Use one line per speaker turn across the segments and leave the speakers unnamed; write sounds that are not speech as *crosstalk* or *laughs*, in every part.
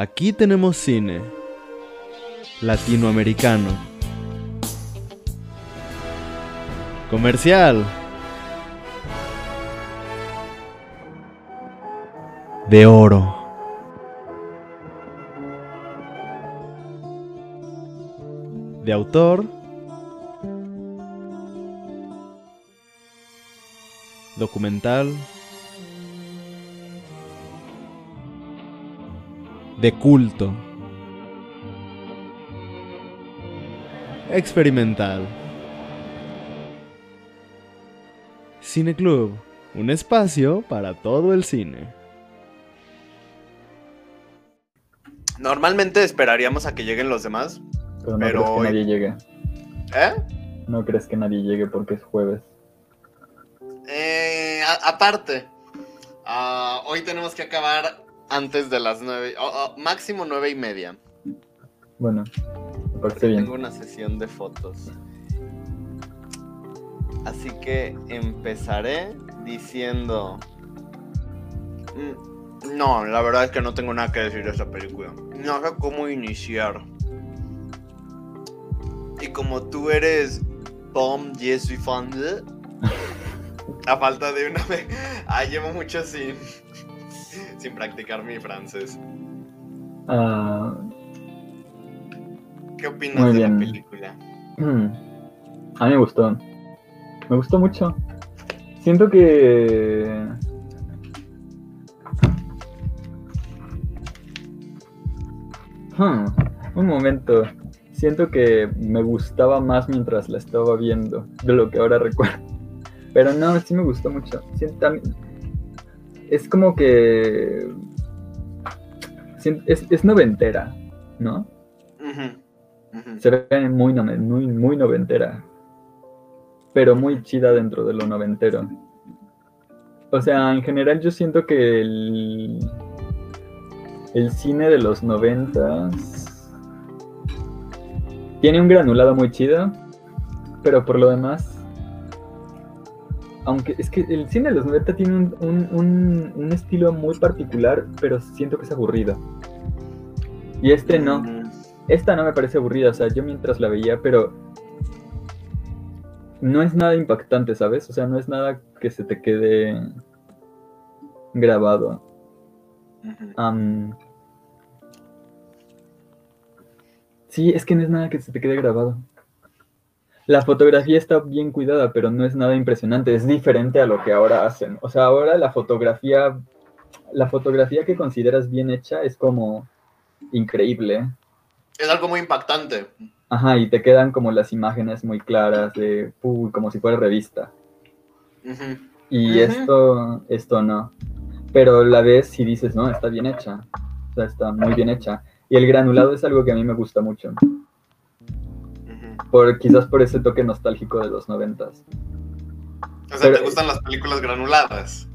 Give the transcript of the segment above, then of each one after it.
Aquí tenemos cine latinoamericano. Comercial. De oro. De autor. Documental. De culto. Experimental. Cine Club, un espacio para todo el cine.
Normalmente esperaríamos a que lleguen los demás.
Pero no
Pero
crees que nadie llegue.
¿Eh?
No crees que nadie llegue porque es jueves.
Eh, a- aparte, ah, hoy tenemos que acabar antes de las nueve, máximo nueve y media.
Bueno, me parece bien.
Tengo una sesión de fotos. Así que empezaré diciendo... Mm, No, la verdad es que no tengo nada que decir de esta película. No sé cómo iniciar. Y como tú eres Tom Jesu fan. A falta de una. Ah, *laughs* llevo mucho sin... Sin practicar mi francés.
Ah,
¿Qué opinas de
bien.
la película?
a mí me gustó. Me gustó mucho. Siento que... Hmm, un momento. Siento que me gustaba más mientras la estaba viendo de lo que ahora recuerdo. Pero no, sí me gustó mucho. Siento, es como que... Es, es noventera, ¿no? Se ve muy, muy, muy noventera. Pero muy chida dentro de lo noventero. O sea, en general yo siento que el, el cine de los noventas tiene un granulado muy chido, pero por lo demás, aunque es que el cine de los 90 tiene un, un- un- un estilo muy particular, pero siento que es aburrido. Y este no.
Mm,
Esta no me parece aburrida, o sea, yo mientras la veía, pero no es nada impactante, ¿sabes? O sea, no es nada que se te quede grabado. sí, es que no es nada que se te quede grabado. La fotografía está bien cuidada, pero no es nada impresionante, es diferente a lo que ahora hacen. O sea, ahora la fotografía, la fotografía que consideras bien hecha es como increíble.
Es algo muy impactante.
Ajá, y te quedan como las imágenes muy claras de, uy, como si fuera revista. Y esto, esto no. Pero la ves y dices, no, está bien hecha. O sea, está muy bien hecha. Y el granulado es algo que a mí me gusta mucho. Por, quizás por ese toque nostálgico de los noventas.
O sea,
Pero-
¿te gustan las películas granuladas?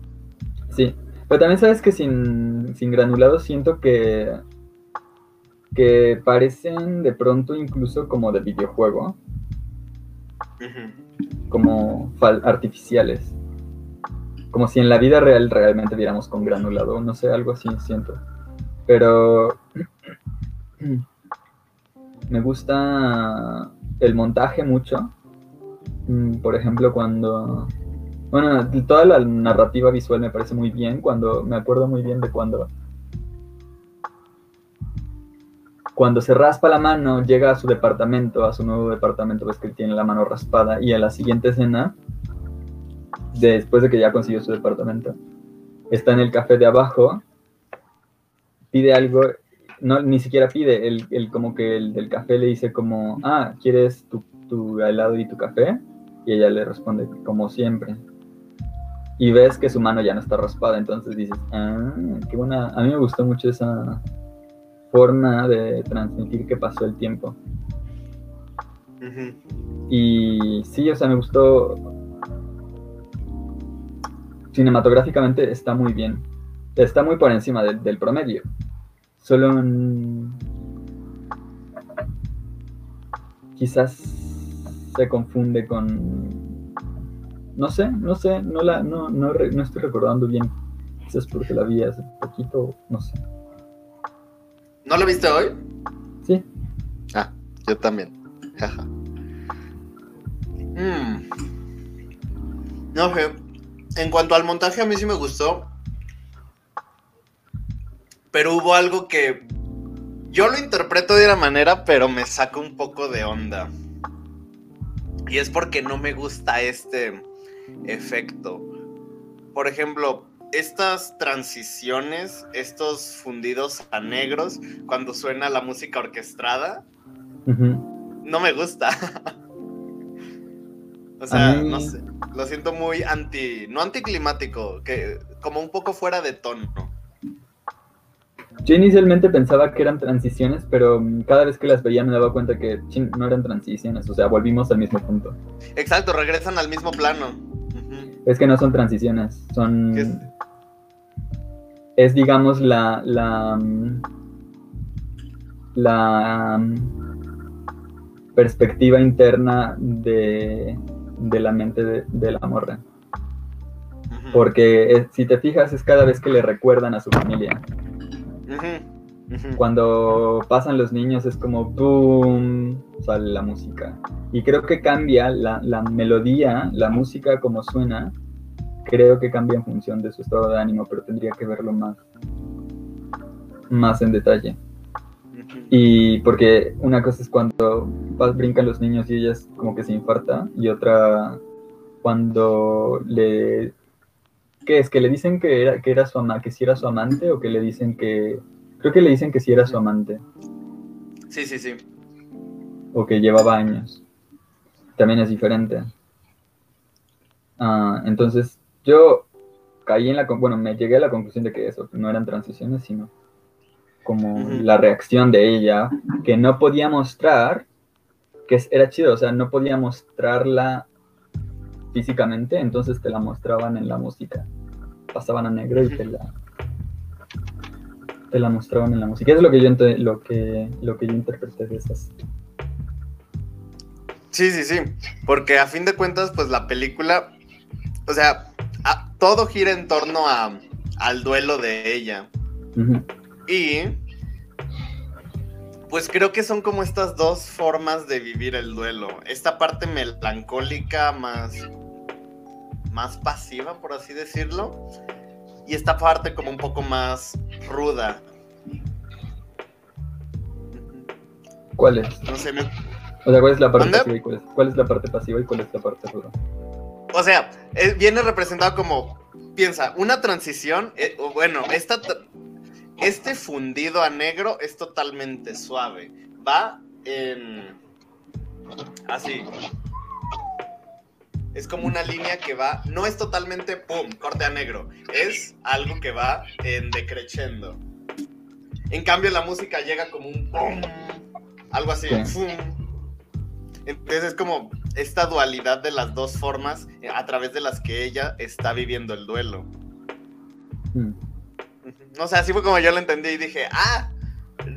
Sí. Pero también sabes que sin, sin granulado siento que, que parecen de pronto incluso como de videojuego.
Ujú.
como fal- artificiales. Como si en la vida real realmente viéramos con granulado, no sé, algo así siento. Pero *clears throat* me gusta el montaje mucho. Mm, Por ejemplo, cuando... Bueno, toda la narrativa visual me parece muy bien, cuando me acuerdo muy bien de cuando cuando se raspa la mano, llega a su departamento, a su nuevo departamento, ves que tiene la mano raspada, y en la siguiente escena, después de que ya consiguió su departamento, está en el café de abajo, pide algo, no, ni siquiera pide, el, el como que el del café le dice como, ah, ¿quieres tu, tu helado y tu café? Y ella le responde, como siempre. Y ves que su mano ya no está raspada, entonces dices, ah, qué buena, a mí me gustó mucho esa forma de transmitir que pasó el tiempo. Y sí, o sea, me gustó. Cinematográficamente está muy bien. Está muy por encima del promedio. Solo en- quizás se confunde con. No sé, no sé, no la, no, no, re- no estoy recordando bien. Quizás porque la vi hace poquito, no sé.
¿No lo viste hoy?
Sí.
Ah, yo también. Jaja. Mm. No sé. En cuanto al montaje, a mí sí me gustó. Pero hubo algo que yo lo interpreto de una manera, pero me saca un poco de onda. Y es porque no me gusta este efecto. Por ejemplo, estas transiciones, estos fundidos a negros, cuando suena la música orquestada, no me gusta. *laughs* o sea,
mí-
no sé. Lo siento muy anti. No anticlimático, que como un poco fuera de tono.
Yo inicialmente pensaba que eran transiciones, pero mm, cada vez que las veía me daba cuenta que chin, no eran transiciones, o sea, volvimos al mismo punto.
Exacto, regresan al mismo plano.
Es que no son transiciones, son...
¿Qué es?
Es, digamos, la... La, mm, la mm, perspectiva interna de, de la mente de, de la morra. Porque eh, si te fijas es cada vez que le recuerdan a su familia. Cuando pasan los niños es como boom, sale la música. Y creo que cambia la, la melodía, la música como suena, creo que cambia en función de su estado de ánimo, pero tendría que verlo más, más en detalle. Y porque una cosa es cuando brincan los niños y ellas como que se infarta, y otra cuando le... ¿Qué es? ¿Que le dicen que era, que era su ama, que si era su amante o que le dicen que... Creo que le dicen que si era su amante
Sí, sí, sí.
o que llevaba años. También es diferente. Ah, entonces, yo caí en la... Bueno, me llegué a la conclusión de que eso, no eran transiciones, sino como la reacción de ella, que no podía mostrar, que era chido, o sea, no podía mostrarla físicamente, entonces te la mostraban en la música. Pasaban a negro y te la, te la mostraban en la música. Es lo que yo, lo que, lo que yo interpreté de esas.
Sí, sí, sí. Porque a fin de cuentas, pues la película, o sea, a- todo gira en torno a, al duelo de ella. Y pues creo que son como estas dos formas de vivir el duelo. Esta parte melancólica más, más pasiva, por así decirlo. Y esta parte como un poco más ruda.
¿Cuál es?
No sé, me-
O sea, ¿cuál es la parte pasiva y cuál es, cuál es la parte pasiva y cuál es la parte ruda?
O sea, eh, viene representado como, piensa, una transición, eh, bueno, esta, este fundido a negro es totalmente suave. Va en... Así. Es como una línea que va, no es totalmente, ¡pum!, corte a negro. Es algo que va en decreciendo. En cambio, la música llega como un ¡pum! Algo así. Entonces es como esta dualidad de las dos formas eh, a través de las que ella está viviendo el duelo.
Mm.
Ujú. O sea, así fue como yo lo entendí y dije, ah,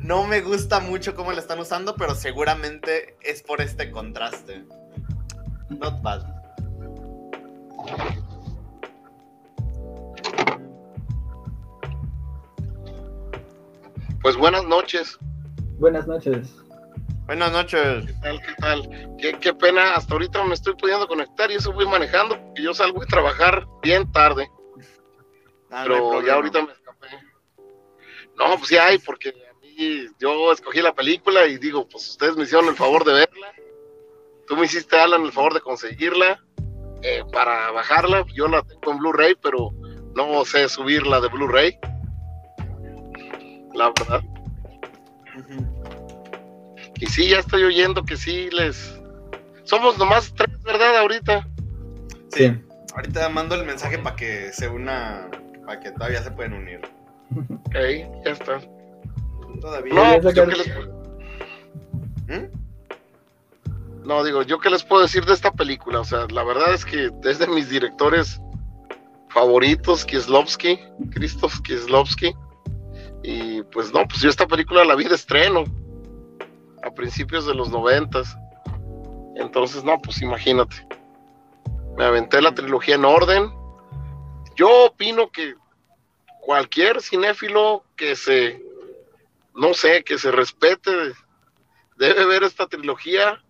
no me gusta mucho cómo lo están usando, pero seguramente es por este contraste. Not bad.
Pues buenas noches.
Buenas noches.
Buenas noches.
¿Qué tal? ¿Qué tal? Qué, qué pena, hasta ahorita me estoy pudiendo conectar y eso voy manejando porque yo salgo de trabajar bien tarde,
Ah, no
pero ya ahorita me escapé. No, pues sí hay, porque a mí yo escogí la película y digo, pues ustedes me hicieron el favor de verla. Tú me hiciste, Alan, el favor de conseguirla eh, para bajarla. Yo la tengo en Blu-ray, pero no sé subirla de Blu-ray. La verdad. Y sí, ya estoy oyendo que sí les... Somos nomás tres, ¿verdad? Ahorita.
Sí. Ahorita mando el mensaje para que se una, para que todavía se pueden unir.
Ok, ya está.
Todavía.
No, pues yo les
¿Mm?
No, digo, yo qué les puedo decir de esta película. O sea, la verdad es que es de mis directores favoritos, Kieslowski, Krzysztof Kieslowski. Y pues no, pues yo esta película la vi de estreno a principios de los noventas. Entonces, no, pues imagínate. Me aventé la trilogía en orden. Yo opino que cualquier cinéfilo que se no sé, que se respete, debe ver esta trilogía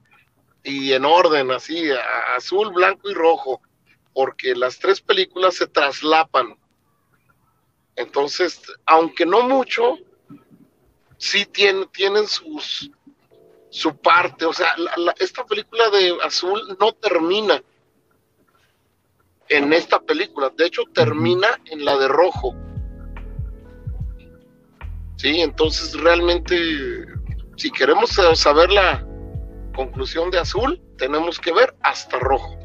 y en orden, así, azul, blanco y rojo, porque las tres películas se traslapan. Entonces, aunque no mucho, sí tienen, tienen sus, su parte, o sea, la- la- esta película de azul no termina en esta película, de hecho termina en la de rojo. Sí, entonces realmente, si queremos sa- saber la conclusión de azul, tenemos que ver hasta rojo.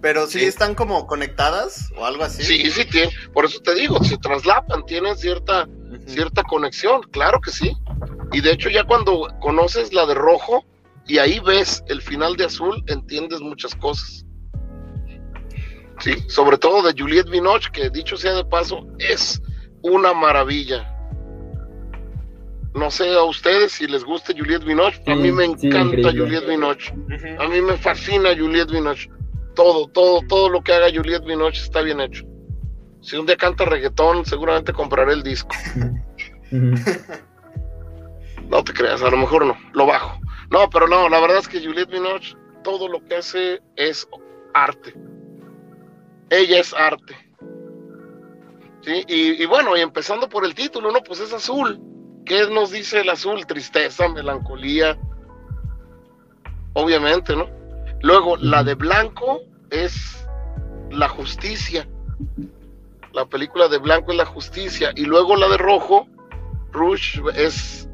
Pero sí,
Sí.
están como conectadas o algo así.
Sí, sí, tiene, por eso te digo, se traslapan, tienen cierta, cierta conexión, claro que sí. Y de hecho ya cuando conoces la de rojo y ahí ves el final de azul, entiendes muchas cosas. Sí, sobre todo de Juliette Binoche, que dicho sea de paso, es una maravilla. No sé a ustedes si les gusta Juliette Binoche, a
Sí,
mí me
sí,
encanta
increíble.
Juliette Binoche. A mí me fascina Juliette Binoche. Todo, todo, todo lo que haga Juliette Binoche está bien hecho. Si un día canta reggaetón, seguramente compraré el disco. *laughs* No te creas, a lo mejor no, lo bajo. No, pero no, la verdad es que Juliette Binoche, todo lo que hace es arte. Ella es arte. ¿Sí? Y, y bueno, y empezando por el título, ¿no? Pues es azul. ¿Qué nos dice el azul? Tristeza, melancolía. Obviamente, ¿no? Luego, la de blanco es la justicia. La película de blanco es la justicia. Y luego la de rojo, Rouge, es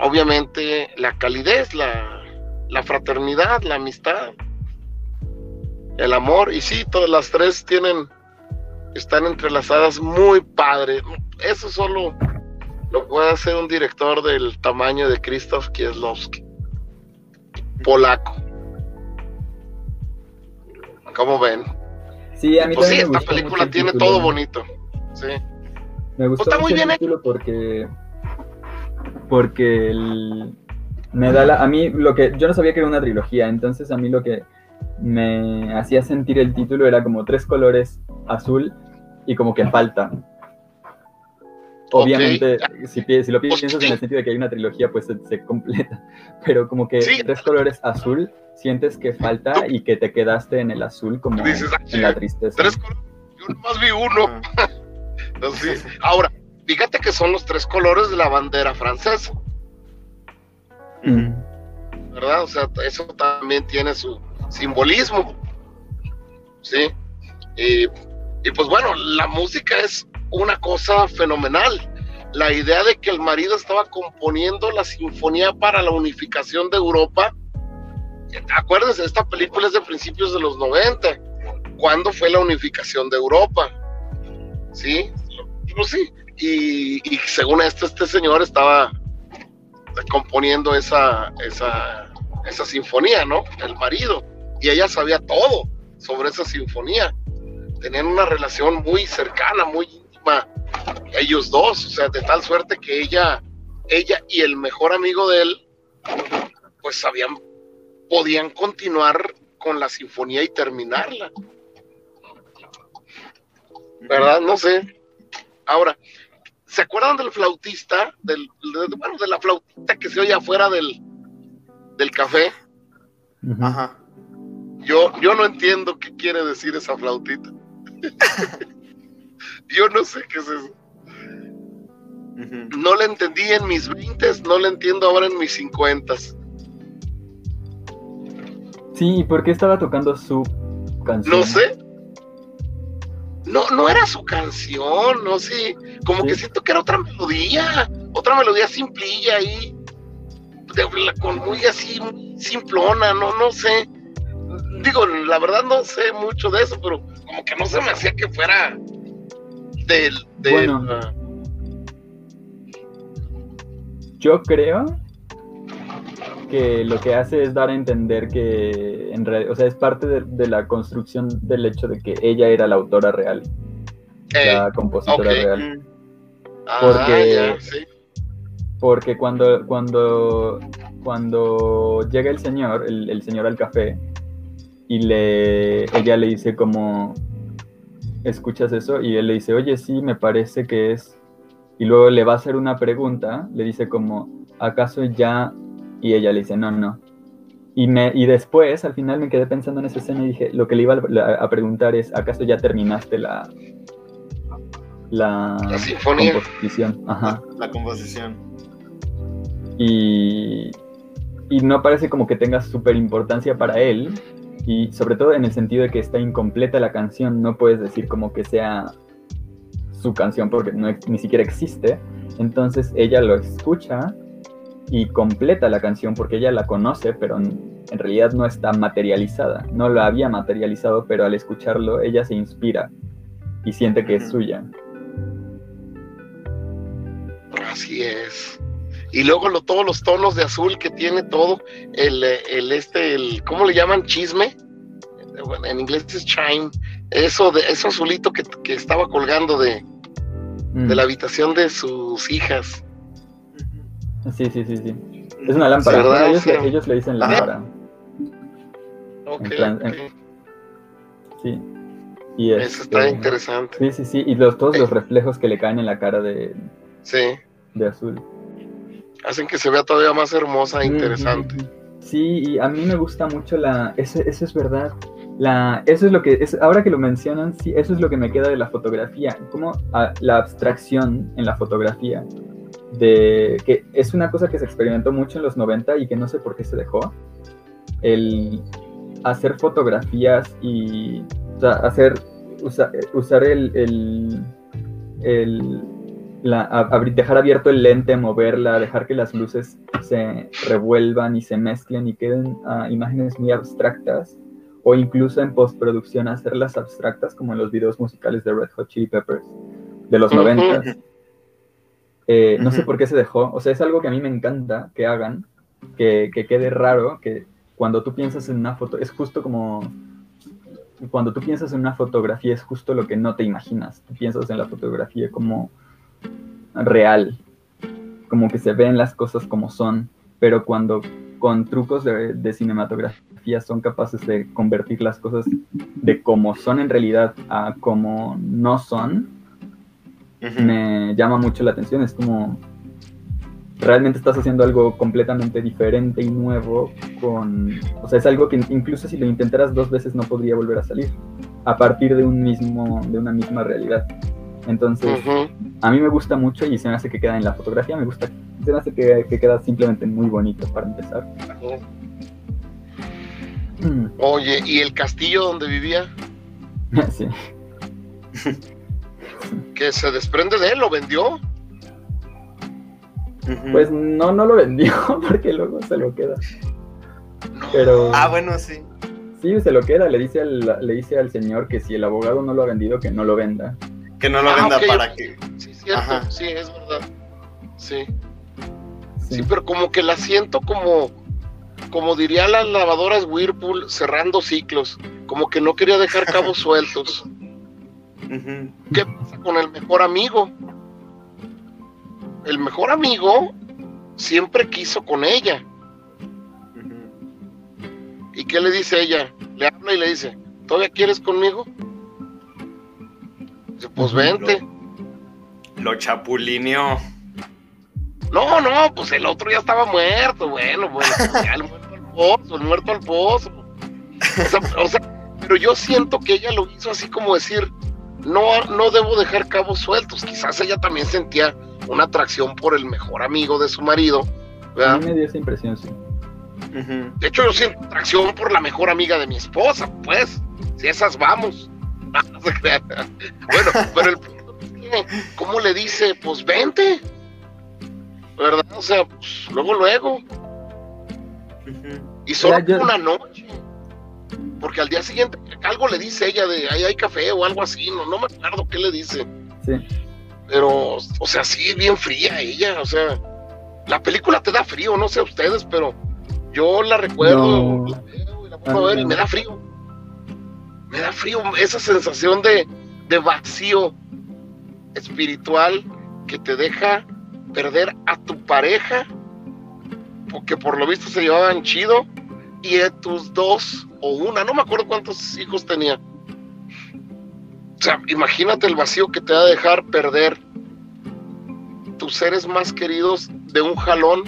obviamente la calidez, la, la fraternidad, la amistad, el amor. Y sí, todas las tres tienen, están entrelazadas muy padre. Eso solo lo puede hacer un director del tamaño de Krzysztof Kieslowski, polaco. ¿Cómo ven?
Sí, a mí
Pues sí,
también me
esta
gustó mucho
película
el
tiene todo bonito. Sí.
Me gustó
Está muy
mucho el
bien hecho.
título porque porque el- me da la, a mí lo que yo no sabía que era una trilogía, entonces a mí lo que me hacía sentir el título era como tres colores azul y como que faltan. Obviamente, *laughs* si, pi- si lo pi- piensas en el sentido de que hay una trilogía, pues se, se completa. *laughs* Pero como que
Sí.
tres colores azul, sientes que falta y que te quedaste en el azul como
Dices, ah,
en la tristeza.
Tres colores, yo nomás vi uno.
Ah. *laughs*
Entonces, sí. Ahora, fíjate que son los tres colores de la bandera francesa,
Mm.
¿verdad? O sea, eso también tiene su simbolismo. Sí. Y, y pues bueno, la música es una cosa fenomenal. La idea de que el marido estaba componiendo la sinfonía para la unificación de Europa. Acuérdense, esta película es de principios de los 90. ¿Cuándo fue la unificación de Europa? Sí, pues sí. Y, según esto, este señor estaba componiendo esa, esa, esa sinfonía, ¿no? El marido. Y ella sabía todo sobre esa sinfonía. Tenían una relación muy cercana, muy ellos dos, o sea, de tal suerte que ella, ella y el mejor amigo de él, pues sabían, podían continuar con la sinfonía y terminarla. ¿Verdad? No sé. Ahora, ¿se acuerdan del flautista? Del, de- bueno, de la flautita que se oye afuera del, del café.
Ajá.
Yo, yo no entiendo qué quiere decir esa flautita. *laughs* yo no sé qué es eso. No la entendí en mis 20, no la entiendo ahora en mis 50.
Sí, ¿y por qué estaba tocando su canción?
No sé. No, no era su canción, no sé. Como
Sí.
que siento que era otra melodía, otra melodía simplilla ahí, de- con muy así, simplona, no, no sé. Digo, la verdad no sé mucho de eso, pero como que no se me hacía que fuera del, del
Bueno.
ah,
Yo creo que lo que hace es dar a entender que, en realidad, o sea, es parte de, de la construcción del hecho de que ella era la autora real,
eh,
la compositora
ok.
real.
Mm.
ah,
porque-
sí.
Porque cuando, cuando, cuando llega el señor, el, el señor al café, y le, ella le dice como, ¿escuchas eso? Y él le dice, oye, sí, me parece que es Y luego le va a hacer una pregunta, le dice como, ¿acaso ya? Y ella le dice, no, no. Y, me, y después, al final, me quedé pensando en esa escena y dije, lo que le iba a, a preguntar es, ¿acaso ya terminaste la, la,
La sinfonía.
composición? Ajá.
La composición.
y, y no parece como que tenga súper importancia para él, y sobre todo en el sentido de que está incompleta la canción, no puedes decir como que sea su canción porque no, ni siquiera existe, entonces ella lo escucha y completa la canción porque ella la conoce, pero en, realidad no está materializada, no la había materializado, pero al escucharlo ella se inspira y siente que es suya.
Así es. Y luego lo- todos los tonos de azul que tiene todo, el, el este, el, ¿cómo le llaman? Chisme. Bueno, en inglés es chime. Eso de eso azulito que, que estaba colgando de,
Mm.
de la habitación de sus hijas.
Sí, sí, sí, sí. Es una lámpara. ellos, le, ellos le dicen lámpara.
Ok,
En plan,
ok.
Sí. Y
Eso está
este,
interesante.
Sí, sí, sí. Y los, todos los
Eh.
reflejos que le caen en la cara de,
Sí.
de azul.
Hacen que se vea todavía más hermosa e interesante.
Sí, y a mí me gusta mucho la. Eso, eso es verdad. La, eso es lo que. Es, ahora que lo mencionan, sí, eso es lo que me queda de la fotografía. Como ah, la abstracción en la fotografía. De que es una cosa que se experimentó mucho en los 90 y que no sé por qué se dejó. El hacer fotografías y. O sea, hacer. usa- usar el. el, el- la- a- dejar abierto el lente, moverla, dejar que las luces se revuelvan y se mezclen y queden imágenes muy abstractas, o incluso en postproducción hacerlas abstractas, como en los videos musicales de Red Hot Chili Peppers de los. 90. Eh, no sé por qué se dejó, o sea, es algo que a mí me encanta que hagan, que, que quede raro, que cuando tú piensas en una foto, es justo como cuando tú piensas en una fotografía es justo lo que no te imaginas. Tú piensas en la fotografía como real, como que se ven las cosas como son, pero cuando con trucos de, de cinematografía son capaces de convertir las cosas de como son en realidad a como no son, me llama mucho la atención. Es como realmente estás haciendo algo completamente diferente y nuevo con, o sea, es algo que incluso si lo intentaras dos veces no podría volver a salir a partir de un mismo, de una misma realidad. Entonces, a mí me gusta mucho y se me hace que queda en la fotografía, me gusta, se me hace que, que queda simplemente muy bonito para empezar. Mm,
Oye, ¿y el castillo donde vivía? *laughs*
sí.
Que se desprende de él, lo vendió.
Pues no, no lo vendió *laughs* porque luego se lo queda. Pero
Ah, bueno, sí.
sí, se lo queda, le dice, al, le dice al señor que si el abogado no lo ha vendido, que no lo venda.
Que no lo
Ah,
venda para que.
Sí, cierto,
Ajá.
sí, es verdad. Sí.
Sí.
sí, pero como que la siento como, como diría las lavadoras Whirlpool, cerrando ciclos. Como que no quería dejar cabos *laughs* sueltos. ¿Qué pasa con el mejor amigo? El mejor amigo siempre quiso con ella. ¿Y qué le dice ella? Le habla y le dice, ¿todavía quieres conmigo? Pues vente.
Lo chapulineó.
No, no, pues el otro ya estaba muerto, bueno, bueno, pues ya el muerto al pozo, el muerto al pozo. O sea, o sea, pero yo siento que ella lo hizo así como decir, no, no debo dejar cabos sueltos. Quizás ella también sentía una atracción por el mejor amigo de su marido,
A mí me dio esa impresión, sí.
De hecho, yo siento atracción por la mejor amiga de mi esposa, pues, si esas vamos. *laughs* Bueno, pero el punto es que, ¿cómo le dice? Pues vente. ¿Verdad? O sea, pues, luego, luego. Y solo
yo-
una noche. Porque al día siguiente algo le dice ella de ahí hay café o algo así, no, no me acuerdo qué le dice.
Sí.
Pero, o sea, sí, bien fría ella, o sea, la película te da frío, no sé ustedes, pero yo la recuerdo,
No.
la veo y la
mí
ver y me da frío. Me da frío esa sensación de, de vacío espiritual que te deja perder a tu pareja, porque por lo visto se llevaban chido, y a tus dos o una, no me acuerdo cuántos hijos tenía. O sea, imagínate el vacío que te va a dejar perder tus seres más queridos de un jalón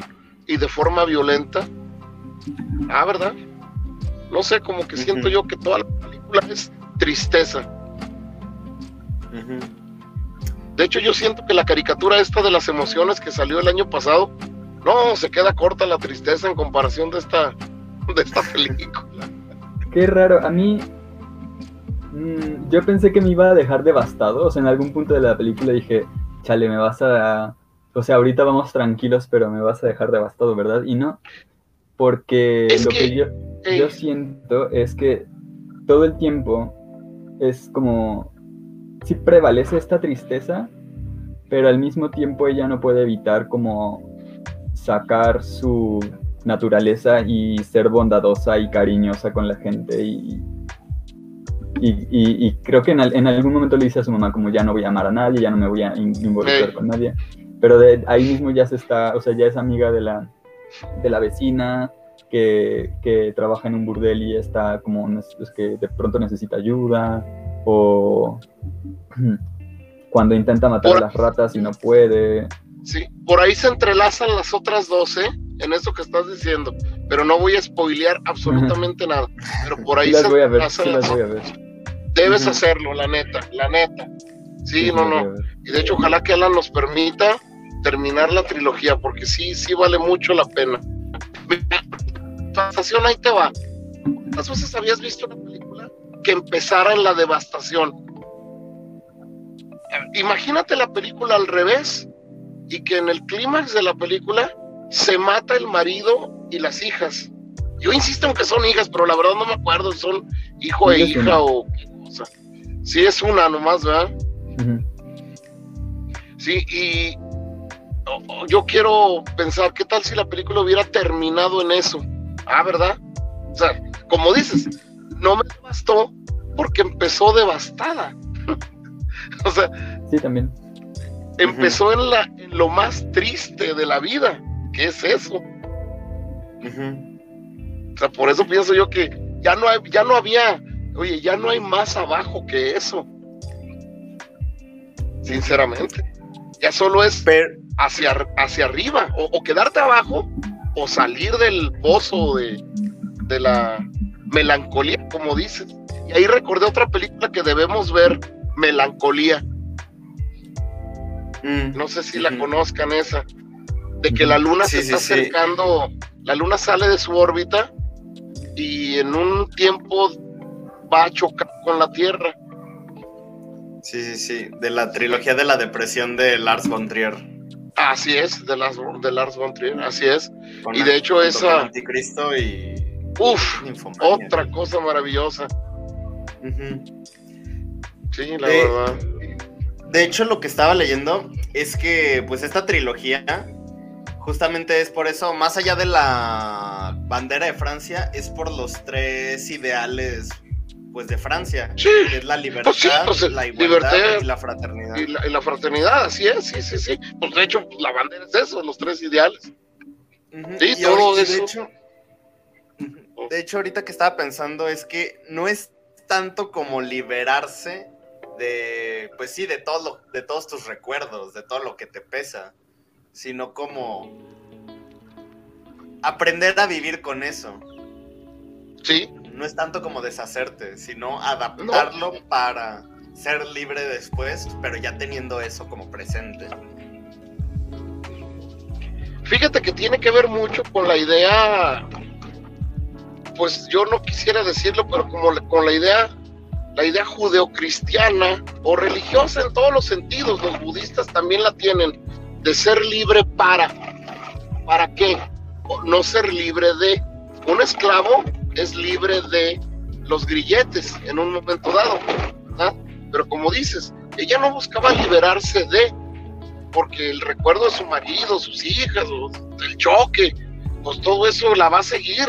y de forma violenta. Ah, ¿verdad? No sé, como que siento yo que toda la película es tristeza. De hecho, yo siento que la caricatura esta de las emociones que salió el año pasado, no, se queda corta la tristeza en comparación de esta, de esta *laughs* película.
Qué raro, a mí. mm, yo pensé que me iba a dejar devastado. O sea, en algún punto de la película dije, chale, me vas a. O sea, ahorita vamos tranquilos, pero me vas a dejar devastado, ¿verdad? Y no. Porque
Es
lo
que-
que, yo, yo siento es que todo el tiempo es como. Sí prevalece esta tristeza, pero al mismo tiempo ella no puede evitar como sacar su naturaleza y ser bondadosa y cariñosa con la gente y, y, y- y creo que en, al- en algún momento le dice a su mamá como ya no voy a amar a nadie, ya no me voy a in- involucrar con nadie, pero de ahí mismo ya se está, o sea, ya es amiga de la, de la vecina que, que trabaja en un burdel y está como, es que de pronto necesita ayuda o *clears throat* cuando intenta matar
Por-
a las ratas y no puede.
Sí, por ahí se entrelazan las otras dos, ¿eh? En eso que estás diciendo. Pero no voy a spoilear absolutamente nada. Pero por ahí
las
se
voy a ver, sí las voy a ver.
Debes hacerlo, la neta, la neta. Sí,
sí
no, no. Y de hecho, ojalá que Alan nos permita terminar la trilogía, porque sí, sí vale mucho la pena. Mira, Devastación, ahí te va. ¿Cuántas veces habías visto una película que empezara en la devastación? Imagínate la película al revés y que en el clímax de la película se mata el marido y las hijas. Yo insisto en que son hijas, pero la verdad no me acuerdo si son hijo e
Sí,
hija
una.
o qué cosa. Sí, es una nomás, ¿verdad? Sí, y yo quiero pensar, ¿qué tal si la película hubiera terminado en eso? Ah, ¿verdad? O sea, como dices, no me devastó porque empezó devastada. *laughs* o sea,
Sí, también.
empezó en, la, en lo más triste de la vida. ¿Qué es eso? O sea, por eso pienso yo que ya no, hay, ya no había, oye, ya no hay más abajo que eso. Sinceramente. Ya solo es
Pero,
hacia, hacia arriba, o, o quedarte abajo, o salir del pozo de, de la melancolía, como dices. Y ahí recordé otra película que debemos ver, Melancolía.
mm,
No sé si la conozcan esa. De que la luna
Sí,
se
sí,
está
sí.
acercando, la luna sale de su órbita y en un tiempo va a chocar con la Tierra.
sí, sí, sí. De la trilogía de la depresión de Lars von Trier.
Así es, de Lars, de Lars von Trier, así es.
Con
Y de hecho esa-
Anticristo y...
Uf, otra cosa maravillosa. Sí, la
De-
verdad.
De hecho, lo que estaba leyendo es que, pues, esta trilogía, justamente es por eso, más allá de la bandera de Francia, es por los tres ideales, pues, de Francia,
Sí,
que es la libertad,
Pues sí, pues,
la igualdad
libertad
y la fraternidad.
y la, y la fraternidad, así es, sí, sí, sí. Pues de hecho, la bandera es eso, los tres ideales. Sí,
y
todo
ahorita-
eso.
De hecho, de hecho, ahorita que estaba pensando es que no es tanto como liberarse de, pues sí, de todo lo- de todos tus recuerdos, de todo lo que te pesa, sino como aprender a vivir con eso.
Sí,
No es tanto como deshacerte, sino adaptarlo para ser libre después, pero ya teniendo eso como presente.
fíjate que tiene que ver mucho con la idea, pues yo no quisiera decirlo, pero como con la idea, la idea judeocristiana o religiosa en todos los sentidos, los budistas también la tienen, de ser libre para, ¿para qué? No ser libre de, un esclavo es libre de los grilletes en un momento dado, ¿verdad? Pero como dices, ella no buscaba liberarse de, porque el recuerdo de su marido, sus hijas, el choque, pues todo eso la va a seguir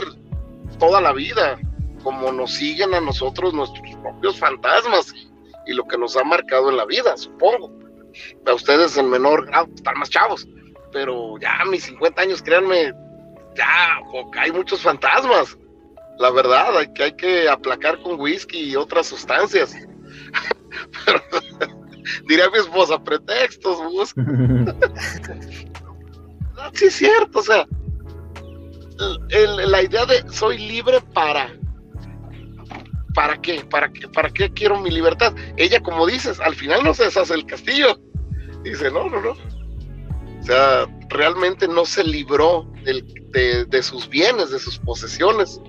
toda la vida, como nos siguen a nosotros nuestros propios fantasmas y, lo que nos ha marcado en la vida, supongo. A ustedes en menor grado están más chavos, pero ya a mis 50 años, créanme, ya hay muchos fantasmas. La verdad, hay que, hay que aplacar con whisky y otras sustancias. *laughs* Pero, *laughs* diría mi esposa, pretextos, busca. *laughs* sí es cierto, o sea, el- la idea de soy libre para. ¿Para qué? ¿Para qué? ¿Para qué quiero mi libertad? Ella, como dices, al final no se deshace el castillo. Dice, no, no, no. O sea, realmente no se libró del- de, de sus bienes, de sus posesiones.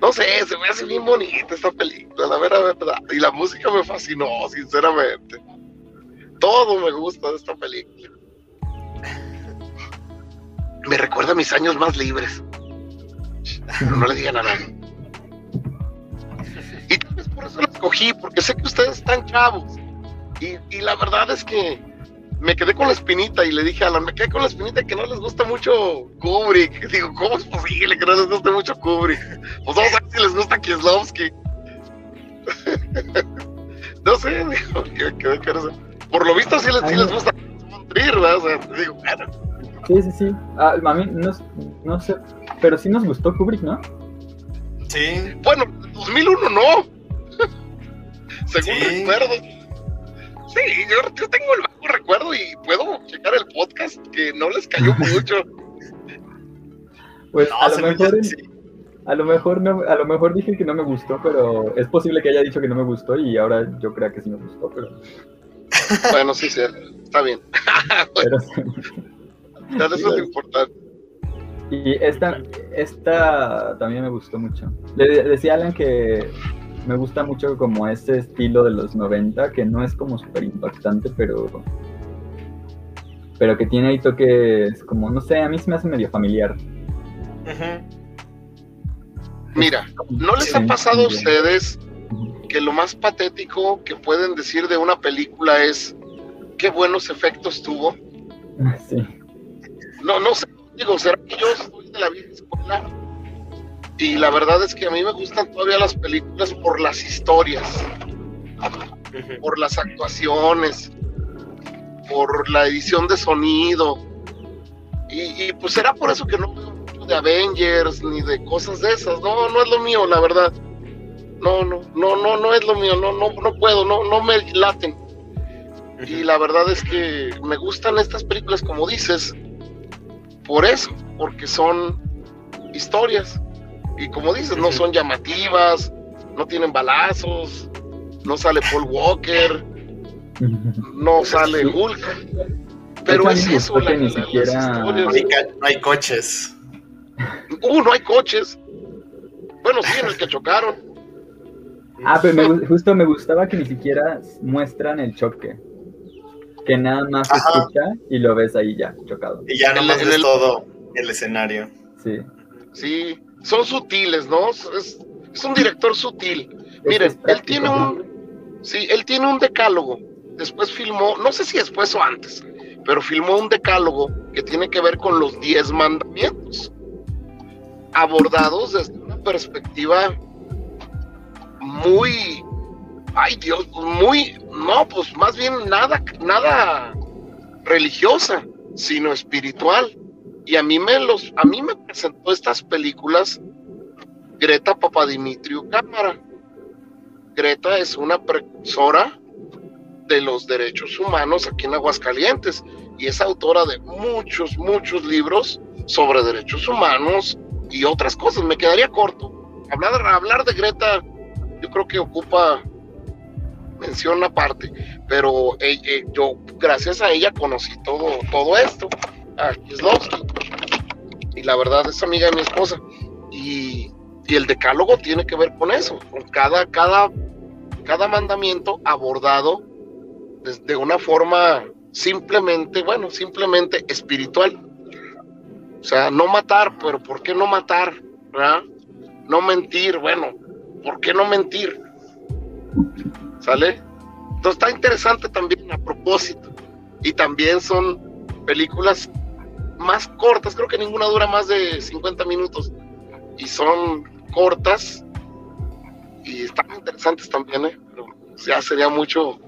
No sé, se me hace bien bonita esta película, la verdad. Y la música me fascinó, sinceramente. Todo me gusta de esta película. Me recuerda a mis años más libres. No le digan a nadie. Y tal vez por eso la escogí, porque sé que ustedes están chavos. Y, y la verdad es que me quedé con la espinita y le dije a Alan, me quedé con la espinita que no les gusta mucho Kubrick. *laughs* Digo, ¿cómo es posible que no les guste mucho Kubrick? Pues vamos a ver si les gusta Kieslowski. *laughs* no sé, digo, que me quedé con eso. Por lo visto sí les, sí les gusta Trier, ¿verdad? O sea, digo,
Sí, sí, sí. Ah, a mí no, no sé, pero sí nos gustó Kubrick, ¿no?
Sí,
bueno, 2001 no. *laughs* Según
Sí.
recuerdo. Sí, yo, yo tengo el recuerdo y puedo checar el podcast que no les cayó *laughs* mucho.
Pues
no,
a lo mejor,
sí.
a lo mejor no, a lo mejor dije que no me gustó, pero es posible que haya dicho que no me gustó y ahora yo crea que sí me gustó, pero, *laughs*
bueno, sí, sí, está bien. *laughs*
pero
eso es lo importante.
Y esta, esta también me gustó mucho. Le decía Alan que me gusta mucho como ese estilo de los 90, que no es como súper impactante, pero pero que tiene ahí toques como, no sé, a mí se me hace medio familiar.
Ujú.
Mira, ¿no les ha pasado a ustedes que lo más patético que pueden decir de una película es qué buenos efectos tuvo? *laughs*
Sí.
No, no sé, digo, será que yo soy de la vieja escuela. Y la verdad es que a mí me gustan todavía las películas por las historias, por las actuaciones, por la edición de sonido. Y, y, pues será por eso que no veo mucho de Avengers ni de cosas de esas. No, no es lo mío, la verdad. No, no, no, no, no es lo mío. No, no, no puedo, no, no me laten. Y la verdad es que me gustan estas películas, como dices, por eso, porque son historias. Y como dices, no son llamativas, no tienen balazos, no sale Paul Walker, no sale Hulk. Pero es eso, la,
ni siquiera-
No hay, ca- no hay coches.
Uh, no hay coches. Bueno, sí, en el que chocaron.
Ah, pero me justo me gustaba que ni siquiera muestran el choque. Que nada más se
Ajá.
escucha y lo ves ahí ya, chocado.
Y ya nomás
el-
ves
el-
todo el escenario.
Sí.
Sí, son sutiles, ¿no? Es, es un director sutil.
Es-
Miren, él tiene un, sí, él tiene un decálogo. Después filmó, no sé si después o antes, pero filmó un decálogo que tiene que ver con los diez mandamientos, abordados desde una perspectiva muy, ay Dios, muy, no, pues más bien nada, nada religiosa, sino espiritual. Y a mí me los, a mí me presentó estas películas Greta Papadimitriou Cámara. Greta es una precursora de los derechos humanos aquí en Aguascalientes y es autora de muchos, muchos libros sobre derechos humanos y otras cosas. Me quedaría corto. Hablar, hablar de Greta, yo creo que ocupa mención aparte, pero eh, eh, yo, gracias a ella, conocí todo, todo esto, Y la verdad es amiga de mi esposa. Y, y el decálogo tiene que ver con eso, con cada, cada, cada mandamiento abordado de una forma simplemente, bueno, simplemente espiritual. O sea, no matar, pero ¿por qué no matar? No mentir, bueno, ¿por qué no mentir? ¿Sale? Entonces está interesante también a propósito. Y también son películas más cortas, creo que ninguna dura más de 50 minutos. Y son cortas y están interesantes también, ¿eh? Pero ya sería mucho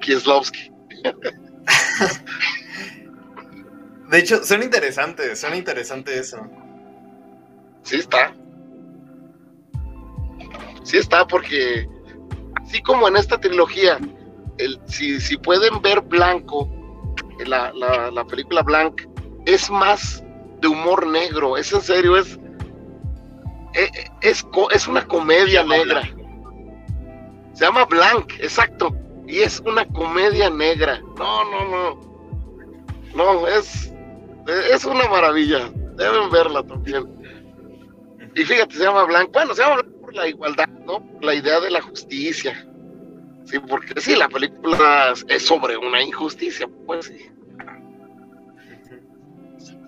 Kieslowski. *laughs*
De hecho, son interesantes, son interesante eso.
Sí está. Sí está, porque así como en esta trilogía, el, si, si pueden ver Blanco, la, la, la película Blanc, es más de humor negro, es en serio, es, es, es, es una comedia negra. Se llama Blank, exacto. Y es una comedia negra. No, no, no. No, es, es una maravilla. Deben verla también. Y fíjate, se llama Blank. Bueno, se llama Blank por la igualdad, ¿no? La idea de la justicia. Sí, porque sí, la película es sobre una injusticia, pues sí.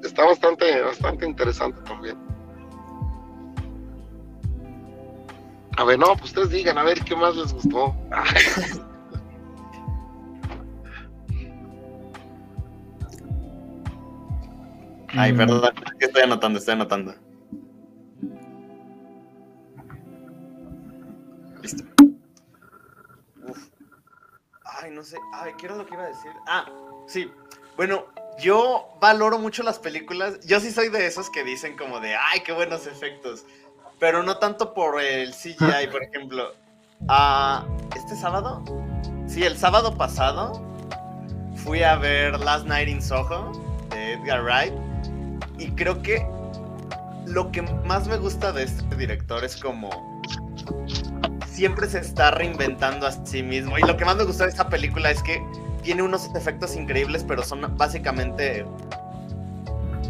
Está bastante, bastante interesante también. A ver, no, pues ustedes digan, a ver qué más les gustó. *laughs* Ay,
perdón, es que estoy anotando, estoy anotando. Listo. Uf. Ay, no sé. Ay, ¿qué era lo que iba a decir? Ah, sí. Bueno, yo valoro mucho las películas. Yo sí soy de esos que dicen como de, ay, qué buenos efectos. Pero no tanto por el CGI, por ejemplo. Ah, ¿Este sábado? Sí, el sábado pasado fui a ver Last Night in Soho de Edgar Wright. Y creo que lo que más me gusta de este director es como siempre se está reinventando a sí mismo. Y lo que más me gustó de esta película es que tiene unos efectos increíbles, pero son básicamente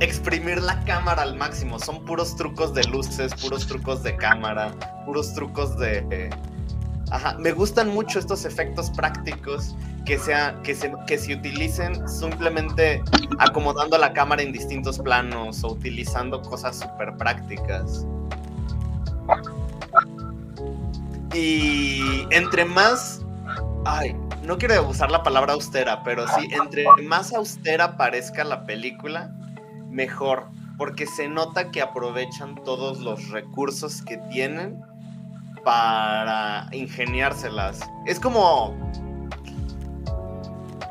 exprimir la cámara al máximo. Son puros trucos de luces, puros trucos de cámara, puros trucos de... Ajá, me gustan mucho estos efectos prácticos que, sea, que, se, que se utilicen simplemente acomodando la cámara en distintos planos o utilizando cosas súper prácticas. Y entre más, ay, no quiero usar la palabra austera, pero sí, entre más austera parezca la película, mejor, porque se nota que aprovechan todos los recursos que tienen para ingeniárselas. Es como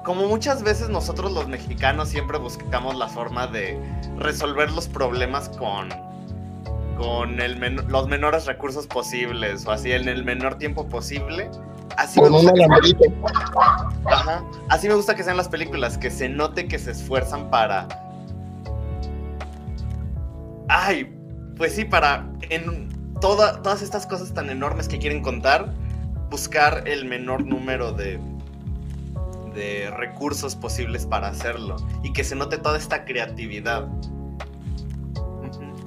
como muchas veces nosotros los mexicanos siempre buscamos la forma de resolver los problemas con con los menores recursos posibles o así en el menor tiempo posible. Así me
Con un
gusta que-
alambrito.
Ajá. Así me gusta que sean las películas, que se note que se esfuerzan para. Ay, pues sí, para en toda- todas estas cosas tan enormes que quieren contar, buscar el menor número de, de recursos posibles para hacerlo y que se note toda esta creatividad.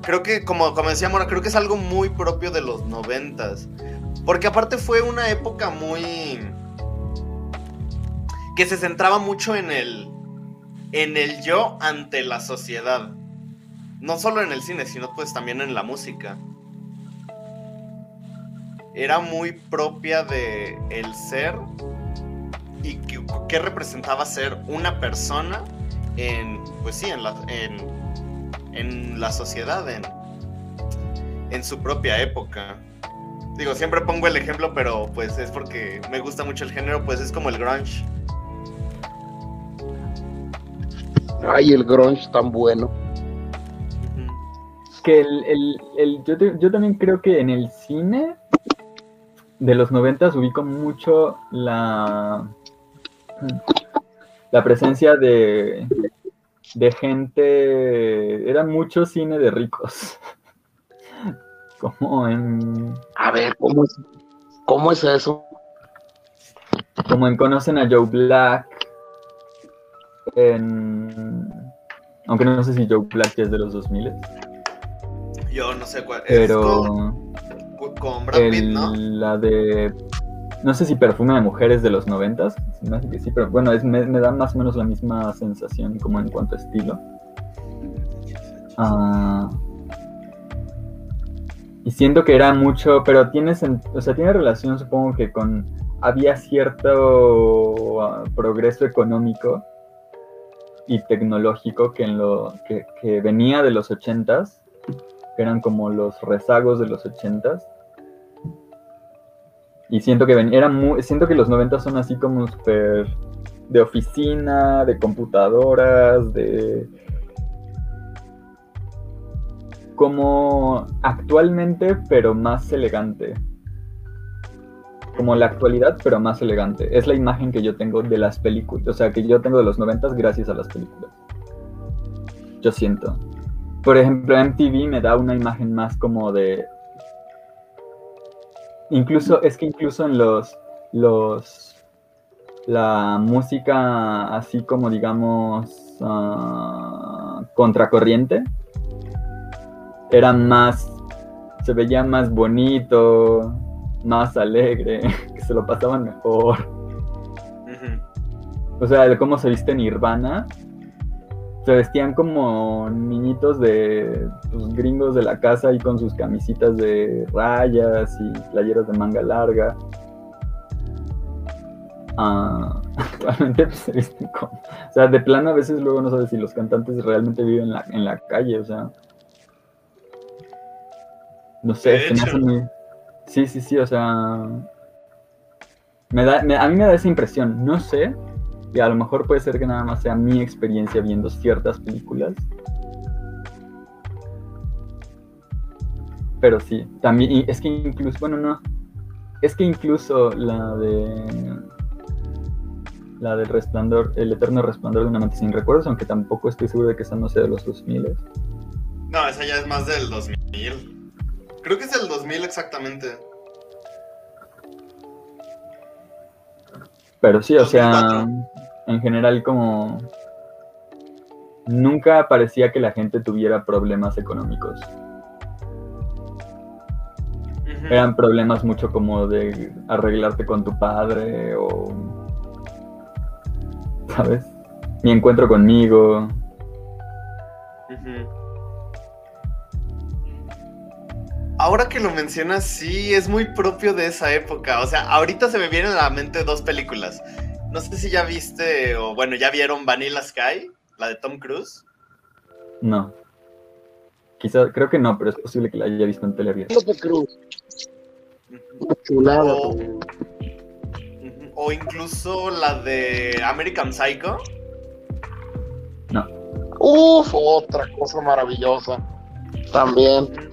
Creo que, como, como decía Mora, creo que es algo muy propio de los noventas. Porque aparte fue una época muy que se centraba mucho en el en el yo ante la sociedad. No solo en el cine, sino pues también en la música. Era muy propia de el ser y que, representaba ser una persona en pues sí, en la en, en la sociedad en en su propia época. Digo, siempre pongo el ejemplo, pero pues es porque me gusta mucho el género, pues es como el grunge.
Ay, el grunge tan bueno.
Que el, el- el- yo, te- yo también creo que en el cine de los noventas ubico mucho la, la presencia de, de gente, era mucho cine de ricos. Como en,
A ver, ¿cómo es, cómo es eso?
como en Conocen a Joe Black, en, aunque no sé si Joe Black es de los 2000,
Yo no sé cuál. Es con,
pero...
con Brad Pitt,
el-
¿no?
La de. No sé si perfume de mujeres de los noventas. me hace que sí, pero bueno, es, me, me da más o menos la misma sensación como en cuanto a estilo. Ah, y siento que era mucho, pero tiene, o sea, tiene relación supongo que con... Había cierto ah, progreso económico y tecnológico que, en lo, que, venía de los ochentas, que eran como los rezagos de los ochentas. Y siento que ven, era siento que los noventas son así como súper de oficina, de computadoras, de como actualmente, pero más elegante. Como la actualidad, pero más elegante. Es la imagen que yo tengo de las películas, o sea, que yo tengo de los noventas gracias a las películas. yo siento. Por ejemplo, MTV me da una imagen más como de... Incluso, es que incluso en los... los la música así como digamos ah, contracorriente era más se veía más bonito más alegre *laughs* que se lo pasaban mejor o sea de cómo se viste Nirvana se vestían como niñitos de pues, gringos de la casa y con sus camisitas de rayas y playeras de manga larga. Ah, *laughs* actualmente pues, se visten como... O sea, de plano a veces luego no sabes si los cantantes realmente viven en la, en la calle, o sea... No sé, se me hace muy... Sí, sí, sí, o sea... Me da, me- a mí me da esa impresión, no sé, y a lo mejor puede ser que nada más sea mi experiencia viendo ciertas películas. Pero sí, también, es que incluso, bueno, no, es que incluso la de la del resplandor, el eterno resplandor de una mente sin recuerdos, aunque tampoco estoy seguro de que esa no sea de los 2000.
No, esa ya es más del 2000. Creo que es del 2000 exactamente.
Pero sí, o sea,
2004.
en general como nunca parecía que la gente tuviera problemas económicos. Eran problemas mucho como de arreglarte con tu padre o... ¿Sabes? Mi encuentro conmigo.
Ujú. Ahora que lo mencionas, sí, es muy propio de esa época. O sea, ahorita se me vienen a la mente dos películas. No sé si ya viste, o bueno, ya vieron Vanilla Sky, la de Tom Cruise.
No. Quizá, creo que no, pero es posible que la haya visto en tele
López Cruz,
Ujú.
una chulada.
O, o incluso la de American Psycho.
Uf, otra cosa maravillosa. También.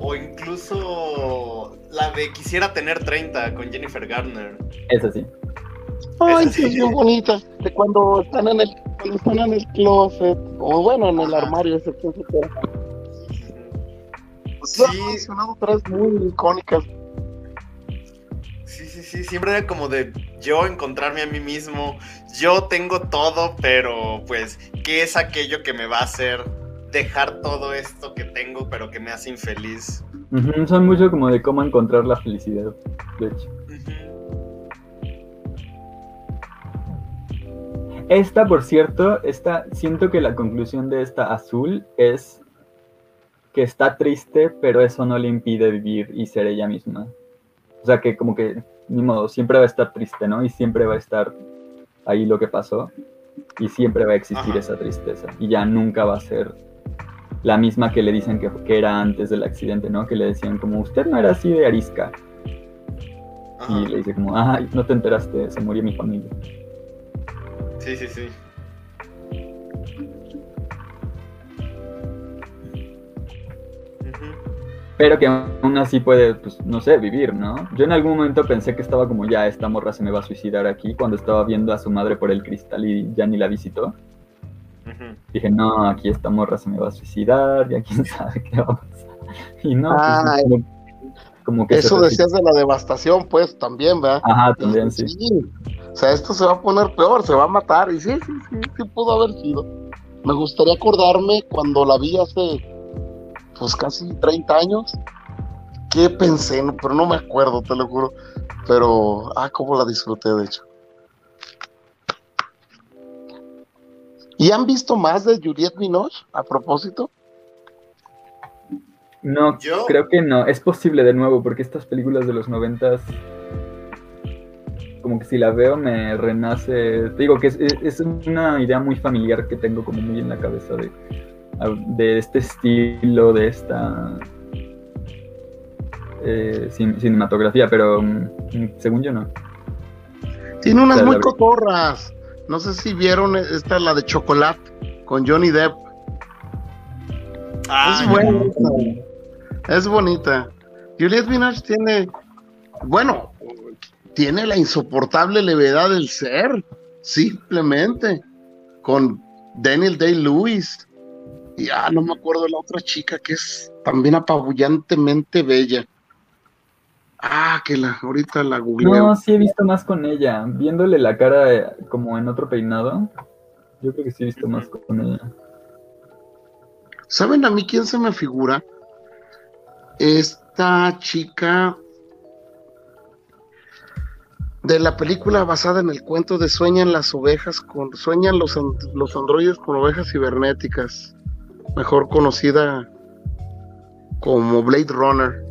O incluso la de Quisiera tener 30 con Jennifer Garner.
Es así.
Ay,
Esa sí.
sí, es bien bonita. De cuando están en el, cuando están en el closet, o bueno, en el
Ajá.
armario, ese etcétera.
Sí.
Sí. Mencionado tres muy icónicas.
Sí, sí, sí, siempre era como de yo encontrarme a mí mismo, yo tengo todo, pero pues, ¿qué es aquello que me va a hacer dejar todo esto que tengo, pero que me hace infeliz?
Son mucho como de cómo encontrar la felicidad, de hecho. Esta, por cierto, esta, siento que la conclusión de esta azul es que está triste, pero eso no le impide vivir y ser ella misma. O sea que como que, ni modo, siempre va a estar triste, ¿no? Y siempre va a estar ahí lo que pasó. Y siempre va a existir
Ajá.
esa tristeza. Y ya nunca va a ser la misma que le dicen que, que era antes del accidente, ¿no? Que le decían como, usted no era así de arisca.
Ajá.
Y le dice como, ah, no te enteraste, se murió mi familia.
Sí, sí, sí.
Pero que aún así puede, pues, no sé, vivir, ¿no? Yo en algún momento pensé que estaba como, ya, esta morra se me va a suicidar aquí, cuando estaba viendo a su madre por el cristal y ya ni la visitó. Dije, no, aquí esta morra se me va a suicidar, ya quién *laughs* sabe qué va a pasar. Y no, pues,
Ay.
como, como que
Eso decías de la devastación, pues, también, ¿verdad?
Ajá, también, sí.
O sea, esto se va a poner peor, se va a matar. Y sí, sí, sí, sí pudo haber sido. Me gustaría acordarme cuando la vi hace, pues, casi 30 años. ¿Qué pensé? Pero no me acuerdo, te lo juro. Pero, ah, cómo la disfruté, de hecho. ¿Y han visto más de Juliette Binoche, a propósito?
No,
Yo-
creo que no. Es posible de nuevo, porque estas películas de los noventas, como que si la veo me renace. Te digo que es, una idea muy familiar que tengo como muy en la cabeza de, de este estilo, de esta eh, cin- cinematografía, pero mm, según yo no.
Tiene unas muy cotorras. No sé si vieron esta, la de Chocolate, con Johnny Depp.
Ah,
es buena. Es bonita. Juliette Binoche tiene, bueno, tiene la insoportable levedad del ser, simplemente. con Daniel Day-Lewis. Y ah, no me acuerdo la otra chica que es también apabullantemente bella. Ah, que la, ahorita la googleo.
No, sí he visto más con ella. Viéndole la cara eh, como en otro peinado. Yo creo que sí he visto más con ella.
¿Saben a mí quién se me figura? Esta chica de la película basada en el cuento de Sueñan las ovejas con Sueñan los, los androides con ovejas cibernéticas, mejor conocida como Blade Runner.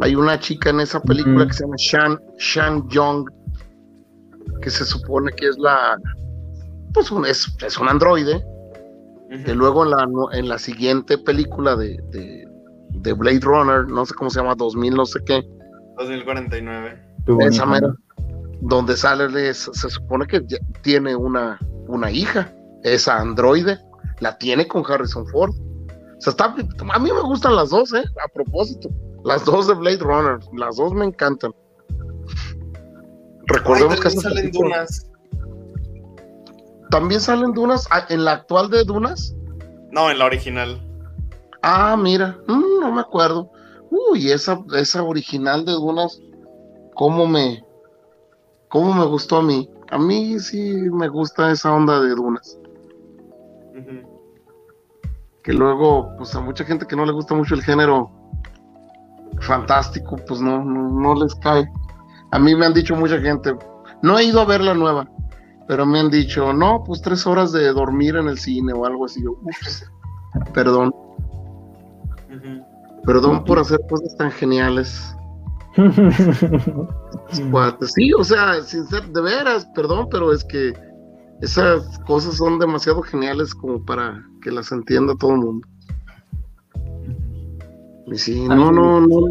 Hay una chica en esa película que se llama Shan, Shan Young, que se supone que es la, pues un- es, es un androide, que luego en la, en la siguiente película de, de, de Blade Runner, no sé cómo se llama, 2000 no sé qué,
2049.
Tuvo un
esa donde sale, se, se supone que tiene una, una hija, esa androide, la tiene con Harrison Ford. O sea, está, a mí me gustan las dos, ¿eh? A propósito, las dos de Blade Runner, las dos me encantan. Recordemos
Ay,
que
salen dunas.
también salen Dunas, ah, en la actual de Dunas.
No, en la original.
Ah, mira, mm, no me acuerdo. Uy, esa, esa original de Dunas, cómo me, cómo me gustó a mí. A mí sí me gusta esa onda de Dunas. Que luego, pues a mucha gente que no le gusta mucho el género fantástico, pues no, no, no les cae. A mí me han dicho mucha gente, no he ido a ver la nueva, pero me han dicho, no, pues tres horas de dormir en el cine o algo así. Yo, "Ups, perdón, perdón por hacer cosas tan geniales. *laughs* Sí, o sea, sin ser de veras, perdón, pero es que esas cosas son demasiado geniales como para que las entienda todo el mundo. Y sí, no, no, no.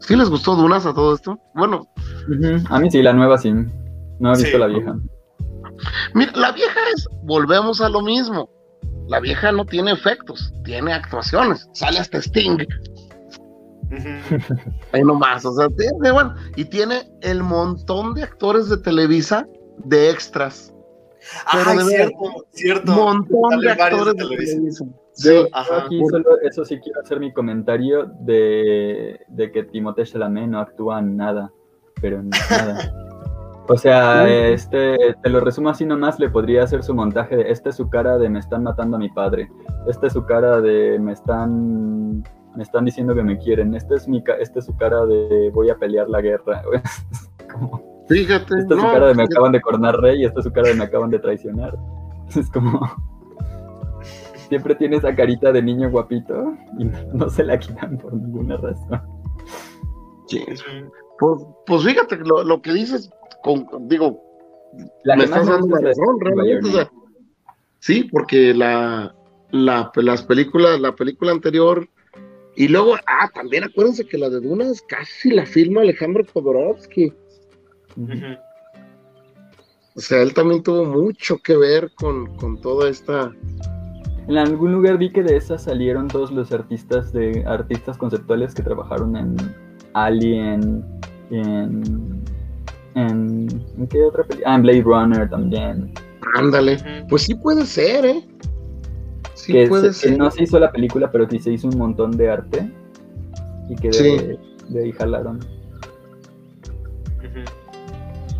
¿Sí les gustó Dunas a todo esto? Bueno,
A mí sí, la nueva sí. No he
Sí.
visto la vieja.
mira, la vieja es, volvemos a lo mismo. La vieja no tiene efectos, tiene actuaciones. Sale hasta Sting. Ahí nomás, o sea, tiene, bueno, y tiene el montón de actores de Televisa de extras. Veras,
cierto, cierto.
montón de actores
de
de
Televisa.
Yo,
Ajá.
aquí solo, eso sí quiero hacer mi comentario de, de que Timothée Chalamet no actúa en nada, pero en nada. O sea, *laughs* este, te lo resumo así nomás, le podría hacer su montaje de, esta es su cara de me están matando a mi padre, esta es su cara de me están, me están diciendo que me quieren, esta es, mi, esta es su cara de voy a pelear la guerra, *laughs* Como,
Fíjate,
esta es su
no,
cara de me acaban de coronar rey y esta es su cara de me acaban de traicionar. *laughs* Es como... Siempre tiene esa carita de niño guapito y no, se la quitan por ninguna razón.
sí. Pues, pues fíjate, lo, lo que dices, con, digo,
La
me estás dando la razón, realmente. o sea,
Bayern.
sí, porque la, la, las películas, la película anterior, y luego, ah, también acuérdense que la de Dunas casi la filma Alejandro Jodorowsky.
Ujú.
Ujú.
O sea, él también tuvo mucho que ver con, con toda esta.
En algún lugar vi que de esas salieron todos los artistas de artistas conceptuales que trabajaron en Alien, en, en, ¿en qué otra película? Ah, en Blade Runner también.
Ándale. Pues sí puede ser, ¿eh? Sí
que,
puede
se- que
ser.
no se hizo la película, pero sí se hizo un montón de arte y que de,
Sí.
de ahí jalaron.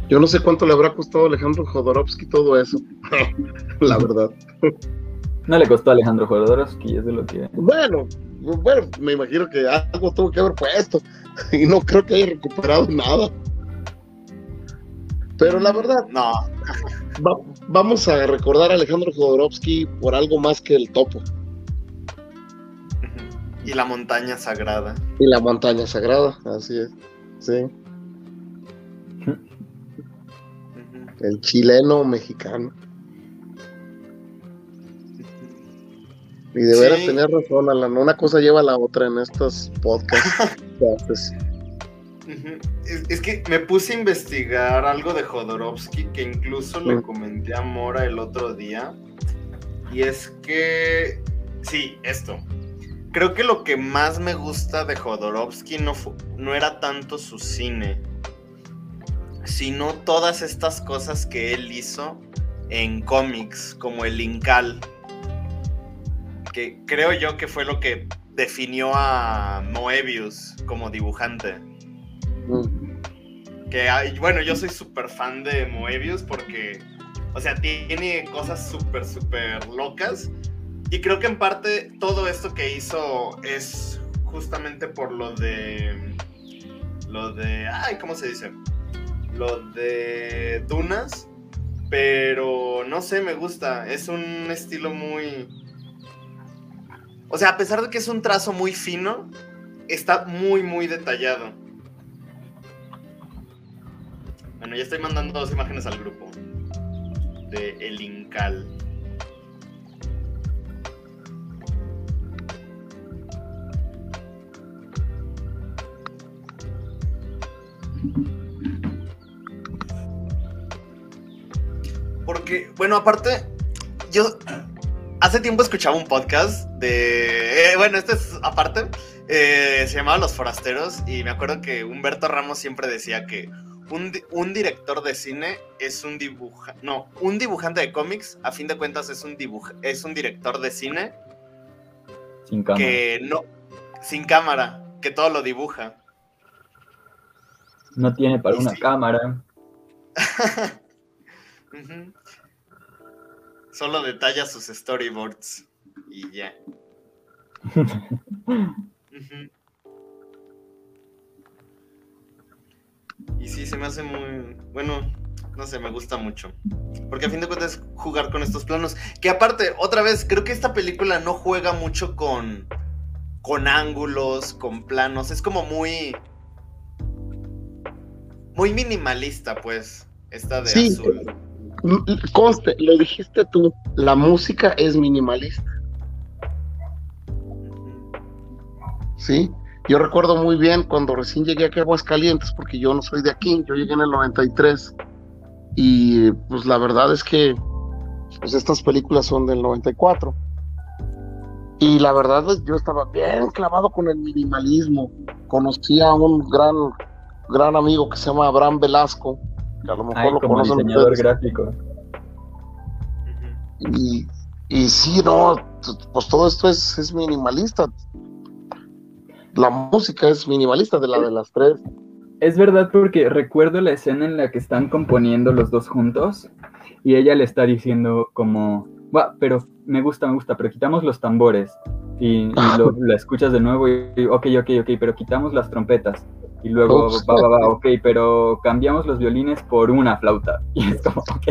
Yo no sé cuánto le habrá costado a Alejandro Jodorowsky todo eso. *laughs* la verdad.
No le costó a Alejandro Jodorowsky, es de lo que...
Bueno, bueno, me imagino que algo tuvo que haber puesto. *laughs* Y no creo que haya recuperado nada. Pero la verdad,
No, *laughs*
va- vamos a recordar a Alejandro Jodorowsky por algo más que el topo
y la montaña sagrada.
y la montaña sagrada. Así es. Sí. El chileno mexicano. Y de
Sí.
veras tener razón, Alan. Una cosa lleva a la otra en estos podcasts. *laughs*
Es, es que me puse a investigar algo de Jodorowsky que incluso le
Mm.
comenté a Mora el otro día. Y es que, sí, esto. Creo que lo que más me gusta de Jodorowsky no, fu- no era tanto su cine. sino todas estas cosas que él hizo en cómics, como el Incal, que creo yo que fue lo que definió a Moebius como dibujante.
Mm.
Que hay- bueno, yo soy súper fan de Moebius porque, o sea, tiene cosas súper, súper locas. Y creo que en parte todo esto que hizo es justamente por lo de. Lo de. Ay, ¿cómo se dice? Lo de Dunas. Pero no sé, me gusta. Es un estilo muy. O sea, a pesar de que es un trazo muy fino, está muy, muy detallado. Bueno, ya estoy mandando dos imágenes al grupo. De El Incal. Porque, bueno, aparte, yo hace tiempo escuchaba un podcast de. eh, bueno, este es aparte. eh, se llamaba Los Forasteros. Y me acuerdo que Humberto Ramos siempre decía que un, un director de cine es un dibuja. No, un dibujante de cómics, a fin de cuentas, es un dibuja, es un director de cine
Sin cámara.
que no. sin cámara, que todo lo dibuja.
No tiene para
Y
una
sí.
cámara. *laughs*
Solo detalla sus storyboards y ya. Y sí, se me hace muy. Bueno, no sé, me gusta mucho. Porque a fin de cuentas es jugar con estos planos. Que aparte, otra vez, creo que esta película no juega mucho con. con ángulos, con planos. Es como muy. Muy minimalista, pues. Esta de
Sí.
azul.
Conste, lo dijiste tú, la música es minimalista, ¿sí? Yo recuerdo muy bien cuando recién llegué aquí a Aguascalientes, porque yo no soy de aquí, yo llegué en el 93, y pues la verdad es que pues estas películas son del 94. Y la verdad es yo estaba bien clavado con el minimalismo. Conocí a un gran, gran amigo que se llama Abraham Velasco, que a lo mejor
Ay,
lo
como
conocen
diseñador
ustedes.
gráfico.
Y, y sí, no, pues todo esto es, es minimalista. La música es minimalista de la de las tres.
Es verdad porque recuerdo la escena en la que están componiendo los dos juntos y ella le está diciendo como, "Buah, pero me gusta, me gusta, pero quitamos los tambores y, y lo, *laughs* la escuchas de nuevo y, ok, ok, ok, pero quitamos las trompetas y luego va, va, va, ok, pero cambiamos los violines por una flauta *laughs* y es como, ok,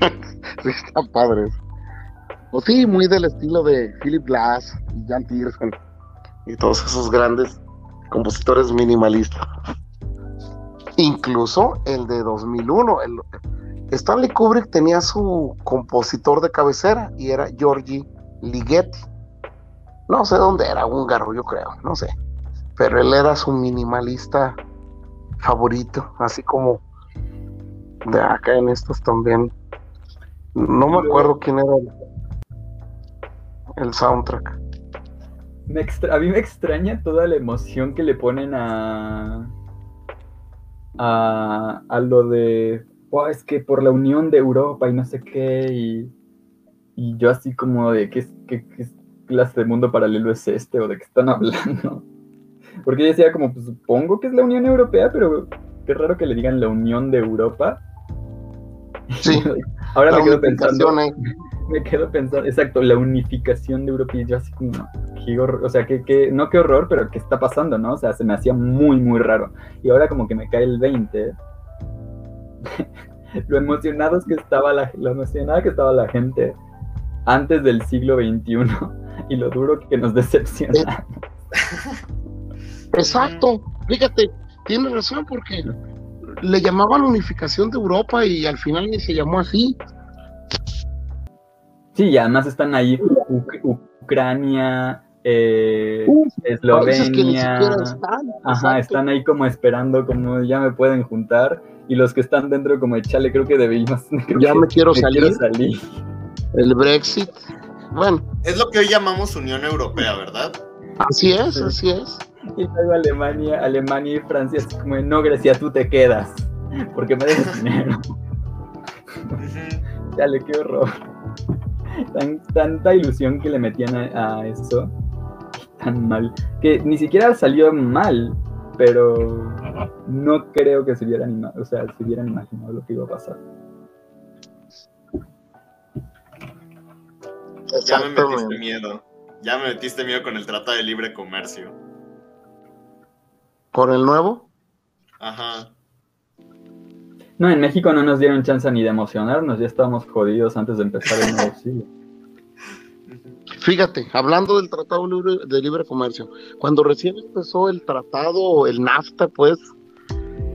*laughs*
Sí, están padres. Pues sí, muy del estilo de Philip Glass y Jan Tiersen y todos esos grandes compositores minimalistas. Incluso el de 2001. El, Stanley Kubrick tenía su compositor de cabecera y era Giorgi Ligeti. No sé dónde era, húngaro, yo creo, no sé. Pero él era su minimalista favorito, así como de acá en estos también. No me acuerdo quién era el, el soundtrack.
Me extra- a mí me extraña toda la emoción que le ponen a, a, a lo de, "Oh, es que por la unión de Europa y no sé qué, y, y yo así como de, ¿qué, es- qué, qué clase de mundo paralelo es este? ¿O de qué están *laughs* hablando? Porque yo decía como, pues supongo que es la Unión Europea, pero qué raro que le digan la Unión de Europa.
Sí, *laughs*
Ahora
la
me quedo pensando,
eh.
me quedo pensando, exacto, la unificación de Europa y yo así como, qué horror, o sea, que, que, no qué horror, pero qué está pasando, ¿no? O sea, se me hacía muy, muy raro. Y ahora como que me cae el 20. *laughs* lo emocionados que estaba la, lo emocionada que estaba la gente antes del siglo XXI *laughs* y lo duro que nos decepciona. *laughs*
Exacto, fíjate, tienes razón porque le llamaban unificación de Europa y al final ni se llamó así.
Sí, y además están ahí Uc- Ucrania, eh,
Uf,
Eslovenia.
están.
Ajá, están ahí como esperando, como ya me pueden juntar. Y los que están dentro, como chale, creo que debimos. *laughs* creo
Ya
que
me quiero
me
salir.
quiero salir.
El Brexit. Bueno,
Es lo que hoy llamamos Unión Europea, ¿verdad?
así es,
Sí.
así es.
Y luego Alemania, Alemania y Francia así como, no, Grecia, tú te quedas, porque me debes *laughs* dinero. Dale, qué horror. Tan- tanta ilusión que le metían a, a eso. Tan mal. Que ni siquiera salió mal, pero no creo que se hubieran, o sea, se hubieran imaginado lo que iba a pasar.
Ya me metiste miedo. Ya me metiste miedo con el Tratado de Libre Comercio.
¿Con el nuevo?
Ajá.
No, en México no nos dieron chance ni de emocionarnos, ya estábamos jodidos antes de empezar el nuevo siglo. *laughs*
Fíjate, hablando del Tratado Libre- de Libre Comercio, cuando recién empezó el tratado, el NAFTA, pues,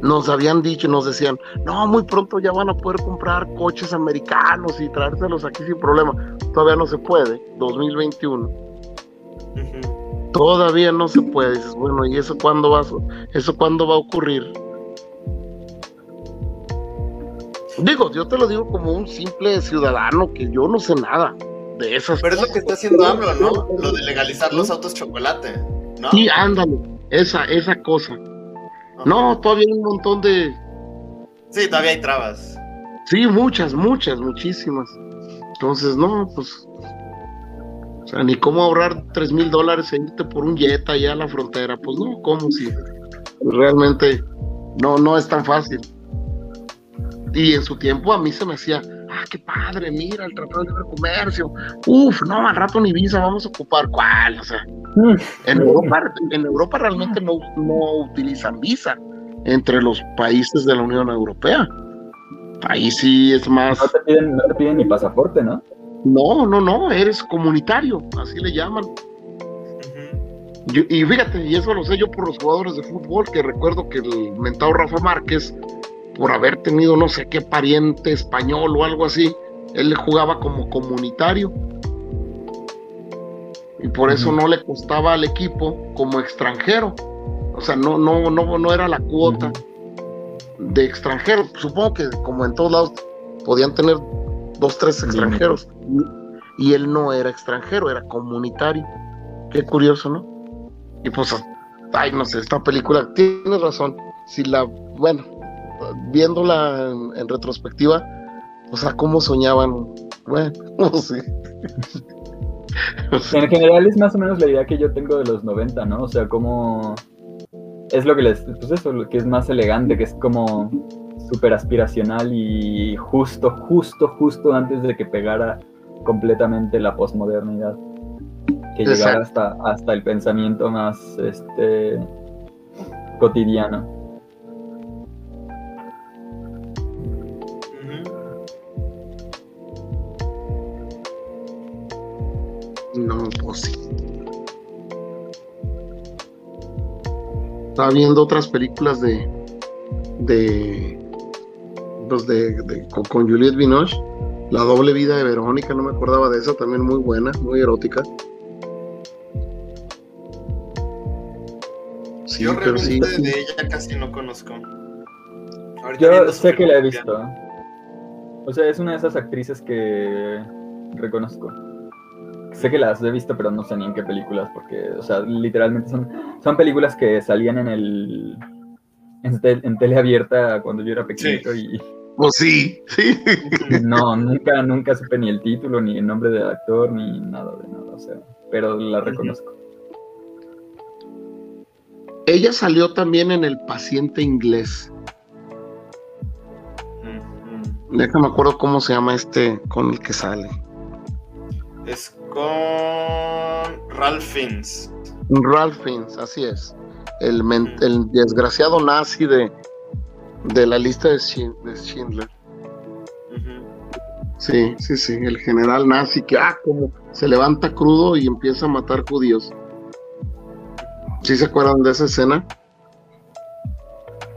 nos habían dicho, nos decían, no, muy pronto ya van a poder comprar coches americanos y traérselos aquí sin problema. Todavía no se puede, 2021.
Ujú.
Todavía no se puede. Dices, bueno, ¿y eso cuándo va, eso cuándo va a ocurrir? Digo, yo te lo digo como un simple ciudadano que yo no sé nada de esas
Pero es lo que está haciendo AMLO, ¿no? Lo de legalizar los autos chocolate, ¿no?
Sí, ándale, esa, esa cosa. No, todavía hay un montón de.
Sí, todavía hay trabas.
Sí, muchas, muchas, muchísimas. Entonces, no, pues. O sea, ni cómo ahorrar tres mil dólares e irte por un jet allá a la frontera. Pues no, ¿cómo si? Realmente no, no es tan fácil. Y en su tiempo a mí se me hacía, ah, qué padre, mira el Tratado de Libre Comercio. Uf, no, al rato ni visa vamos a ocupar. ¿Cuál? O sea, en Europa, en Europa realmente no, no utilizan visa entre los países de la Unión Europea. Ahí sí es más.
No te piden, no te piden ni pasaporte, ¿no?
No, no, no, eres comunitario, así le llaman. Yo- y fíjate, y eso lo sé yo por los jugadores de fútbol, que recuerdo que el mentado Rafa Márquez, por haber tenido no sé qué pariente español o algo así, él le jugaba como comunitario. Y por eso no le costaba al equipo como extranjero. O sea, no, no, no, no era la cuota de extranjero. Supongo que como en todos lados podían tener dos, tres extranjeros. Y, y él no era extranjero, era comunitario. Qué curioso, ¿no? Y pues, ay, no sé, esta película, tienes razón. Si la, bueno, viéndola en, en retrospectiva, o sea, cómo soñaban, bueno, *laughs* no sé.
En *laughs* general es más o menos la idea que yo tengo de los 90, ¿no? O sea, como es lo que les, pues eso, lo que es más elegante, que es como súper aspiracional y justo, justo, justo antes de que pegara completamente la posmodernidad. Que llegara hasta, hasta el pensamiento más este cotidiano.
No, pues sí. Estaba viendo otras películas de, de, pues de, de- con, con Juliette Binoche. La doble vida de Verónica, no me acordaba de esa, también muy buena, muy erótica. Sí,
Yo
pero sí.
realmente de ella casi no conozco. Ahorita
Yo sé que la he visto. O sea, es una de esas actrices que reconozco. Sé que las he visto, pero no sé ni en qué películas, porque, o sea, literalmente son, son películas que salían en el en, en tele abierta cuando yo era pequeñito y
Pues sí, sí. *laughs*
no, nunca, nunca supe ni el título, ni el nombre del actor, ni nada de nada, o sea, pero la reconozco.
Ella salió también en El paciente inglés.
Ujú.
Déjame acuerdo cómo se llama este con el que sale.
Es con Ralph Fiennes.
Ralph Fiennes, así es. El, desgraciado nazi de, de la lista de, de Schindler. Sí, sí, sí. El general nazi que, ah, como se levanta crudo y empieza a matar judíos. ¿Sí se acuerdan de esa escena?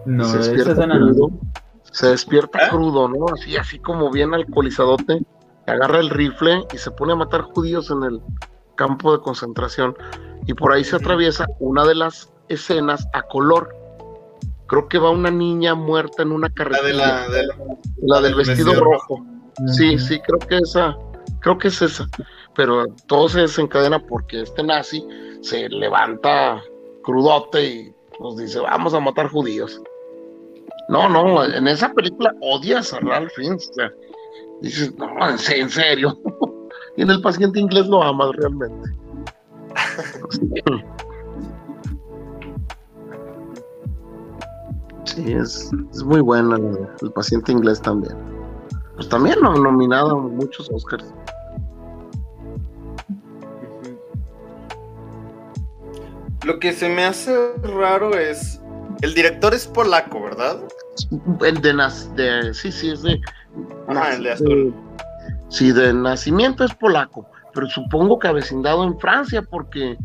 No,
se
esa
despierta
escena no.
crudo. Se despierta
¿Eh?
crudo, ¿no? Así, así como bien alcoholizadote. Agarra el rifle y se pone a matar judíos en el campo de concentración. Y por ahí se atraviesa una de las escenas a color. Creo que va una niña muerta en una
La
carretera.
de la, de la-
La del
del
vestido,
vestido
rojo. Sí, sí, creo que esa, creo que es esa. Pero todo se desencadena porque este nazi se levanta crudote y pues dice, vamos a matar judíos. No, no, en esa película odias a Ralph Fiennes. O sea, dices, no, en se- en serio. *laughs* y en el paciente inglés lo amas realmente. *laughs* Sí, es, es muy de el paciente inglés también. Pues también no, nominado a muchos Oscars.
Lo que se me hace raro es. El director es polaco, ¿verdad?
El de, de sí, sí, es de.
Ajá, el de.
Sí, de nacimiento es polaco, pero supongo que avecindado en Francia, porque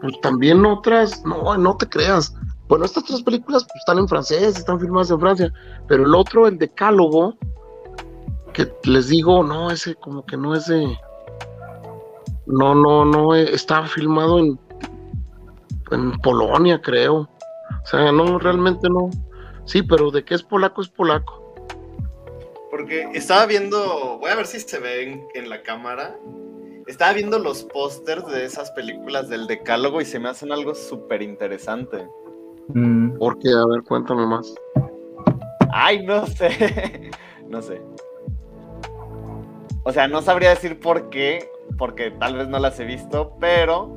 pues también otras, no, no te creas. Bueno, estas tres películas pues, están en francés, están filmadas en Francia, pero el otro, el Decálogo, que les digo, no, ese como que no es de. No, no, no, eh, está filmado en, en Polonia, creo. O sea, no, realmente no. Sí, pero de que es polaco, es polaco.
Porque estaba viendo. Voy a ver si se ve en, en la cámara. Estaba viendo los pósters de esas películas del Decálogo y se me hacen algo súper interesante.
Mm,
Porque, a ver, cuéntame más.
Ay, no sé. *laughs* no sé. O sea, no sabría decir por qué, porque tal vez no las he visto, pero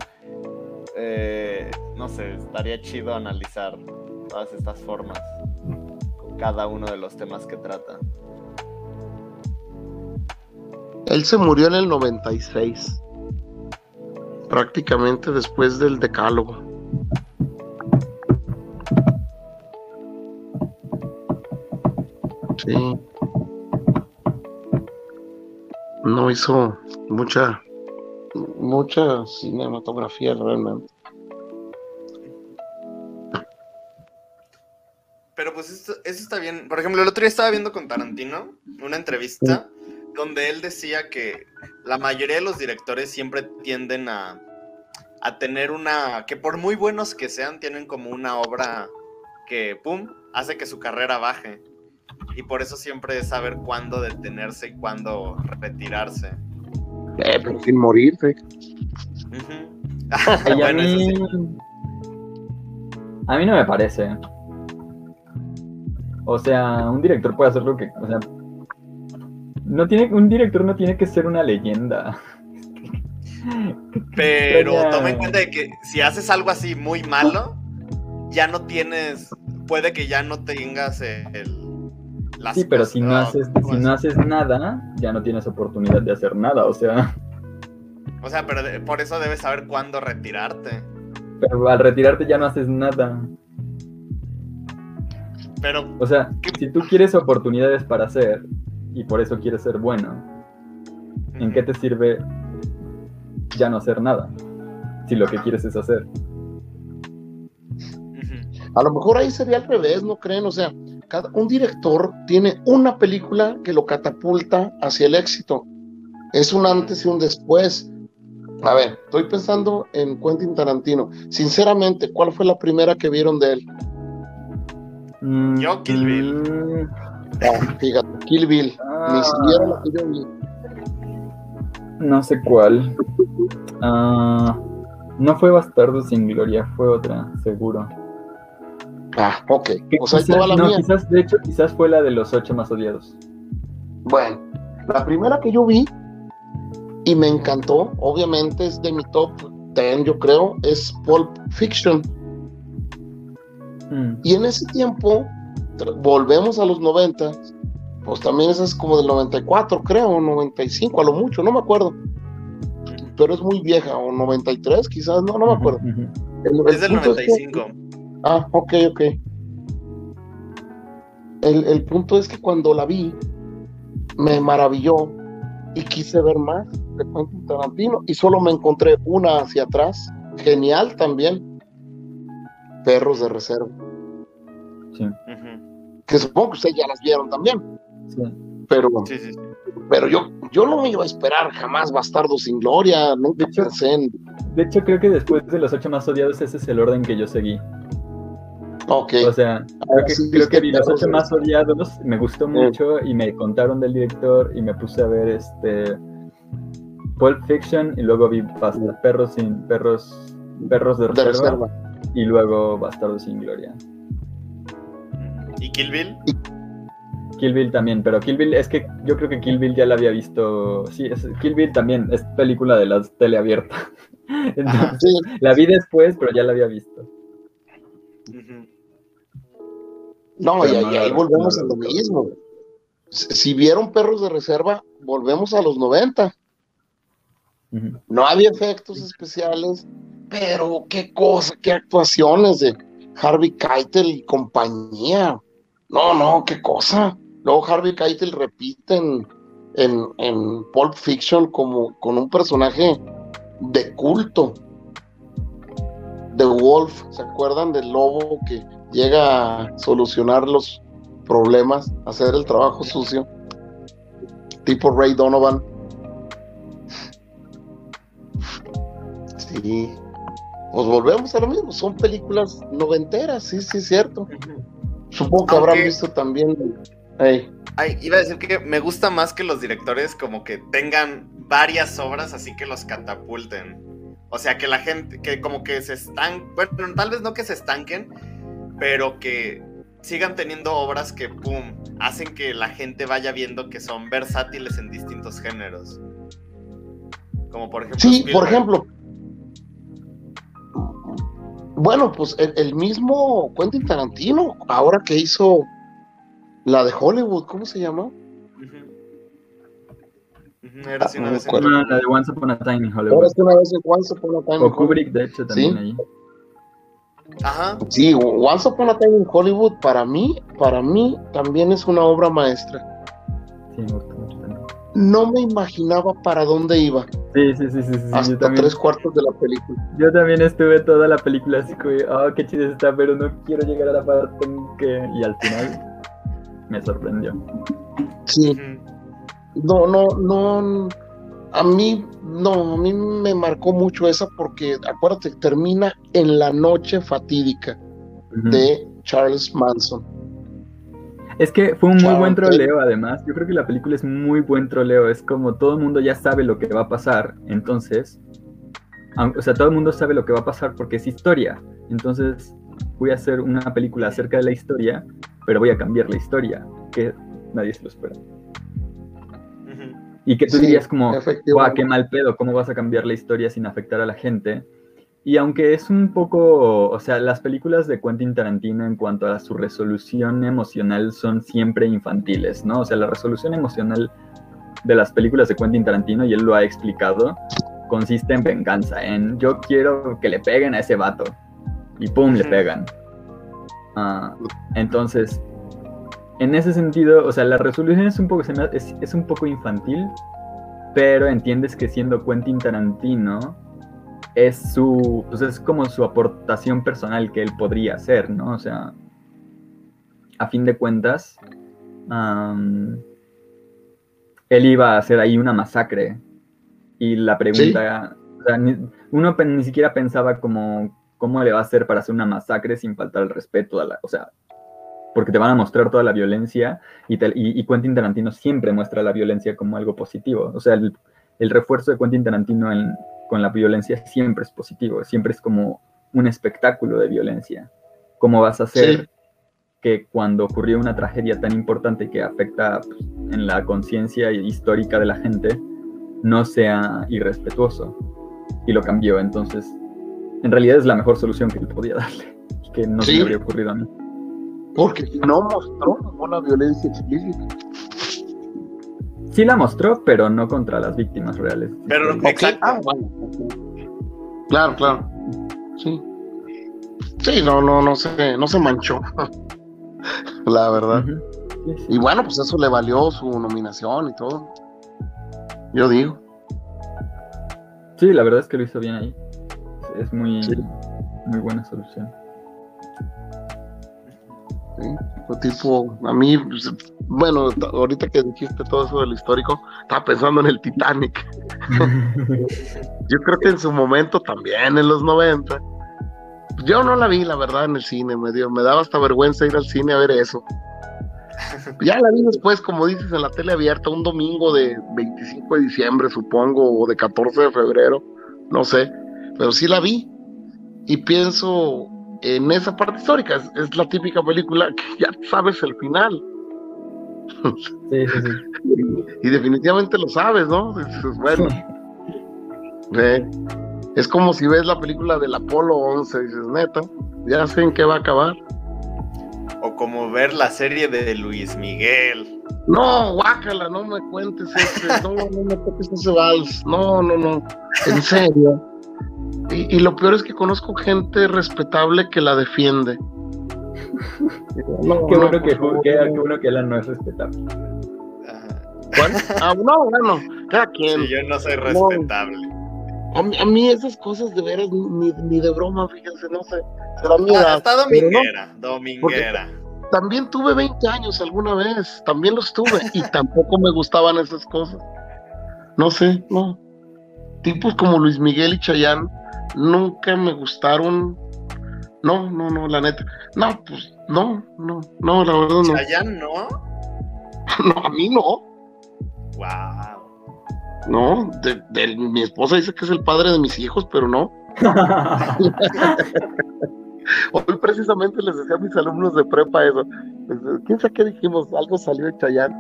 eh, no sé, estaría chido analizar todas estas formas con cada uno de los temas que trata.
Él se murió en el 96, prácticamente después del decálogo. Sí. No hizo mucha, mucha cinematografía realmente.
Pero pues esto- eso está bien. Por ejemplo, el otro día estaba viendo con Tarantino una entrevista donde él decía que la mayoría de los directores siempre tienden a, a tener una, que por muy buenos que sean, tienen como una obra que, ¡pum!, hace que su carrera baje. Y por eso siempre es saber cuándo detenerse y cuándo retirarse.
Eh, pero sin morirse. *laughs*
Y a,
eso
mí,
sí.
a mí no me parece. O sea, un director puede hacer lo que. O sea, no tiene, un director no tiene que ser una leyenda. *laughs*
Pero
Extraña.
toma en cuenta de que si haces algo así muy malo, ya no tienes, puede que ya no tengas el... las
Sí, pero si no haces,
¿cómo
si
es?
no haces nada, ya no tienes oportunidad de hacer nada. O sea,
O sea, pero de- por eso debes saber cuándo retirarte.
pero al retirarte ya no haces nada.
Pero,
O sea, si tú quieres oportunidades para hacer y por eso quieres ser bueno, ¿en qué te sirve ya no hacer nada? Si lo que quieres es hacer.
A lo mejor ahí sería al revés, ¿no creen? O sea, cada, un director tiene una película que lo catapulta hacia el éxito. Es un antes y un después. A ver, estoy pensando en Quentin Tarantino. Sinceramente, ¿cuál fue la primera que vieron de él?
Mm,
Yo, Kill Bill.
mm,
Ah, fíjate, Kill Bill. Ni
ah,
siquiera la que yo vi.
No sé cuál. Ah, no fue Bastardo sin Gloria, fue otra, seguro.
Ah, ok.
Que
O sea,
quizás-
la
no,
mía.
quizás, de hecho, quizás fue la de los ocho más odiados.
Bueno, la primera que yo vi y me encantó, obviamente es de mi top 10, yo creo, es Pulp Fiction.
Mm,
Y en ese tiempo, volvemos a los 90, pues también esa es como del 94, creo, 95, a lo mucho, no me acuerdo. Pero es muy vieja, o 93 quizás, no, no me acuerdo. El- el
Es del
punto es que-
95.
Ah, ok, ok. El, el punto es que cuando la vi, me maravilló y quise ver más de Quentin Tarantino y solo me encontré una hacia atrás, genial también, Perros de Reserva,
Sí,
que supongo que ustedes ya las vieron también,
sí.
pero,
Sí, sí, sí.
pero yo, yo no me iba a esperar jamás Bastardo sin Gloria, nunca
De hecho-
pensé en...
De hecho, creo que después de los ocho más odiados, ese es el orden que yo seguí.
Ok,
O sea, creo que,
sí
creo
viste
que vi los ocho más odiados, me gustó mucho y me contaron del director y me puse a ver este Pulp Fiction y luego vi Basta- perros sin perros perros de
de
reserva,
Reserva.
y luego Bastardo sin Gloria.
¿Y Kill Bill?
Kill Bill también, pero Kill Bill es que yo creo que Kill Bill ya la había visto. Sí, es, Kill Bill también es película de la tele abierta. *laughs* Entonces,
Sí,
la vi después, pero ya la había visto.
No, y, ahí-
no
y ahí
la-
volvemos
no
a lo mismo. Si vieron Perros de Reserva, volvemos a los 90.
Ujú.
No había efectos especiales, pero qué cosa, qué actuaciones de Harvey Keitel y compañía. No, no, qué cosa. Luego Harvey Keitel repite en, en, en Pulp Fiction como con un personaje de culto. The Wolf, ¿se acuerdan del lobo que llega a solucionar los problemas, hacer el trabajo sucio? Tipo Ray Donovan. Sí. Pues volvemos a lo mismo, son películas noventeras, sí, sí, cierto. Supongo que habrán visto también.
Ay, iba a decir que me gusta más que los directores como que tengan varias obras así que los catapulten. O sea, que la gente, que como que se están, bueno, tal vez no que se estanquen, pero que sigan teniendo obras que, pum, hacen que la gente vaya viendo que son versátiles en distintos géneros. Como por ejemplo...
Sí, por ejemplo. Bueno, pues el, el mismo Quentin Tarantino, ahora que hizo la de Hollywood, ¿cómo se llama?
Era así una
Ah, no
vez en-.
Ah, la de Once Upon a Time in
Ahora
Hollywood.
es que una vez en Once Upon a Time
O. Kubrick, de hecho, también
Sí.
ahí.
Ajá.
Sí, Once Upon a Time in Hollywood para mí, para mí también es una obra maestra.
Sí, me gusta mucho también.
No me imaginaba para dónde iba
Sí, sí, sí, sí, sí,
hasta
yo también.
tres cuartos de la película.
Yo también estuve toda la película así como, oh, qué chido está, pero no quiero llegar a la parte en que... Y al final me sorprendió.
Sí, no, no, no. A mí, no, a mí me marcó mucho esa porque, acuérdate, termina en la noche fatídica de Charles Manson.
Es que fue un muy buen troleo, además. Yo creo que la película es muy buen troleo. Es como todo el mundo ya sabe lo que va a pasar. Entonces, o sea, todo el mundo sabe lo que va a pasar porque es historia. Entonces, voy a hacer una película acerca de la historia, pero voy a cambiar la historia, que nadie se lo espera. Y que tú
Sí,
dirías como, guau, qué mal pedo, ¿cómo vas a cambiar la historia sin afectar a la gente? Y aunque es un poco, o sea, las películas de Quentin Tarantino en cuanto a su resolución emocional son siempre infantiles, ¿no? O sea, la resolución emocional de las películas de Quentin Tarantino, y él lo ha explicado, consiste en venganza, en yo quiero que le peguen a ese vato, y ¡pum! le pegan. Ah, entonces, en ese sentido, o sea, la resolución es un poco, es, es un poco infantil, pero entiendes que siendo Quentin Tarantino es su, pues es como su aportación personal que él podría hacer, ¿no? O sea, a fin de cuentas, él iba a hacer ahí una masacre. Y la pregunta, o sea, ni- uno ni siquiera pensaba como cómo le va a hacer para hacer una masacre sin faltar el respeto a la, o sea, porque te van a mostrar toda la violencia y, te- y- y Quentin Tarantino siempre muestra la violencia como algo positivo. O sea, el, el refuerzo de Quentin Tarantino en- con la violencia siempre es positivo, siempre es como un espectáculo de violencia. ¿Cómo vas a hacer
Sí.
que cuando ocurrió una tragedia tan importante que afecta pues, en la conciencia histórica de la gente no sea irrespetuoso? Y lo cambió, entonces en realidad es la mejor solución que él podía darle, que no se
Sí.
me habría ocurrido a mí.
Porque no mostró una violencia explícita.
Sí la mostró, pero no contra las víctimas reales.
Pero
Ok,
Exacto.
ah, bueno. Claro, claro. Sí. Sí, no, no, no se, no se manchó. *laughs* La verdad.
Sí, sí.
Y bueno, pues eso le valió su nominación y todo. Yo digo.
Sí, la verdad es que lo hizo bien ahí. Es muy,
Sí.
muy buena solución.
¿sí? Fue tipo, a mí, pues, bueno, ahorita que dijiste todo eso del histórico, estaba pensando en el Titanic. *laughs* Yo creo que en su momento también, en los 90. Yo no la vi, la verdad, en el cine, me, dio, me daba hasta vergüenza ir al cine a ver eso. Ya la vi después, como dices, en la tele abierta, un domingo de 25 de diciembre, supongo, o de 14 de febrero, no sé, pero sí la vi. y pienso en esa parte histórica. Es, es la típica película que *laughs* ya sabes el final.
Sí, sí, sí. *laughs*
Y definitivamente lo sabes, ¿no? Dices, bueno, eh, es como si ves la película del Apolo 11 y dices, neta, ya sé en qué va a acabar.
O como ver la serie de Luis Miguel.
No, guácala, no me cuentes ese, *laughs* no, no me toques ese vals, no, no, no, en serio. Y, y lo peor es que conozco gente respetable que la defiende. No,
Qué
no,
bueno que, qué,
no.
qué bueno que Alan no es respetable.
¿Cuál? Ah, no, bueno, cada quien.
Sí, yo no soy respetable.
A mí, a mí esas cosas de veras ni, ni de broma, fíjense, no sé. Será mi
Ah,
edad,
está
pero no.
dominguera, dominguera.
También tuve 20 años alguna vez, también los tuve, y tampoco me gustaban esas cosas. No sé, no. Tipos como Luis Miguel y Chayán nunca me gustaron. No, no, no, la neta. No, pues, no, no, no, la verdad no.
Chayanne, ¿no? *laughs*
No, a mí no.
Wow.
No, de, de- mi esposa dice que es el padre de mis hijos, pero no. *laughs* Hoy precisamente les decía a mis alumnos de prepa eso. ¿Quién sabe qué dijimos? Algo salió de Chayán.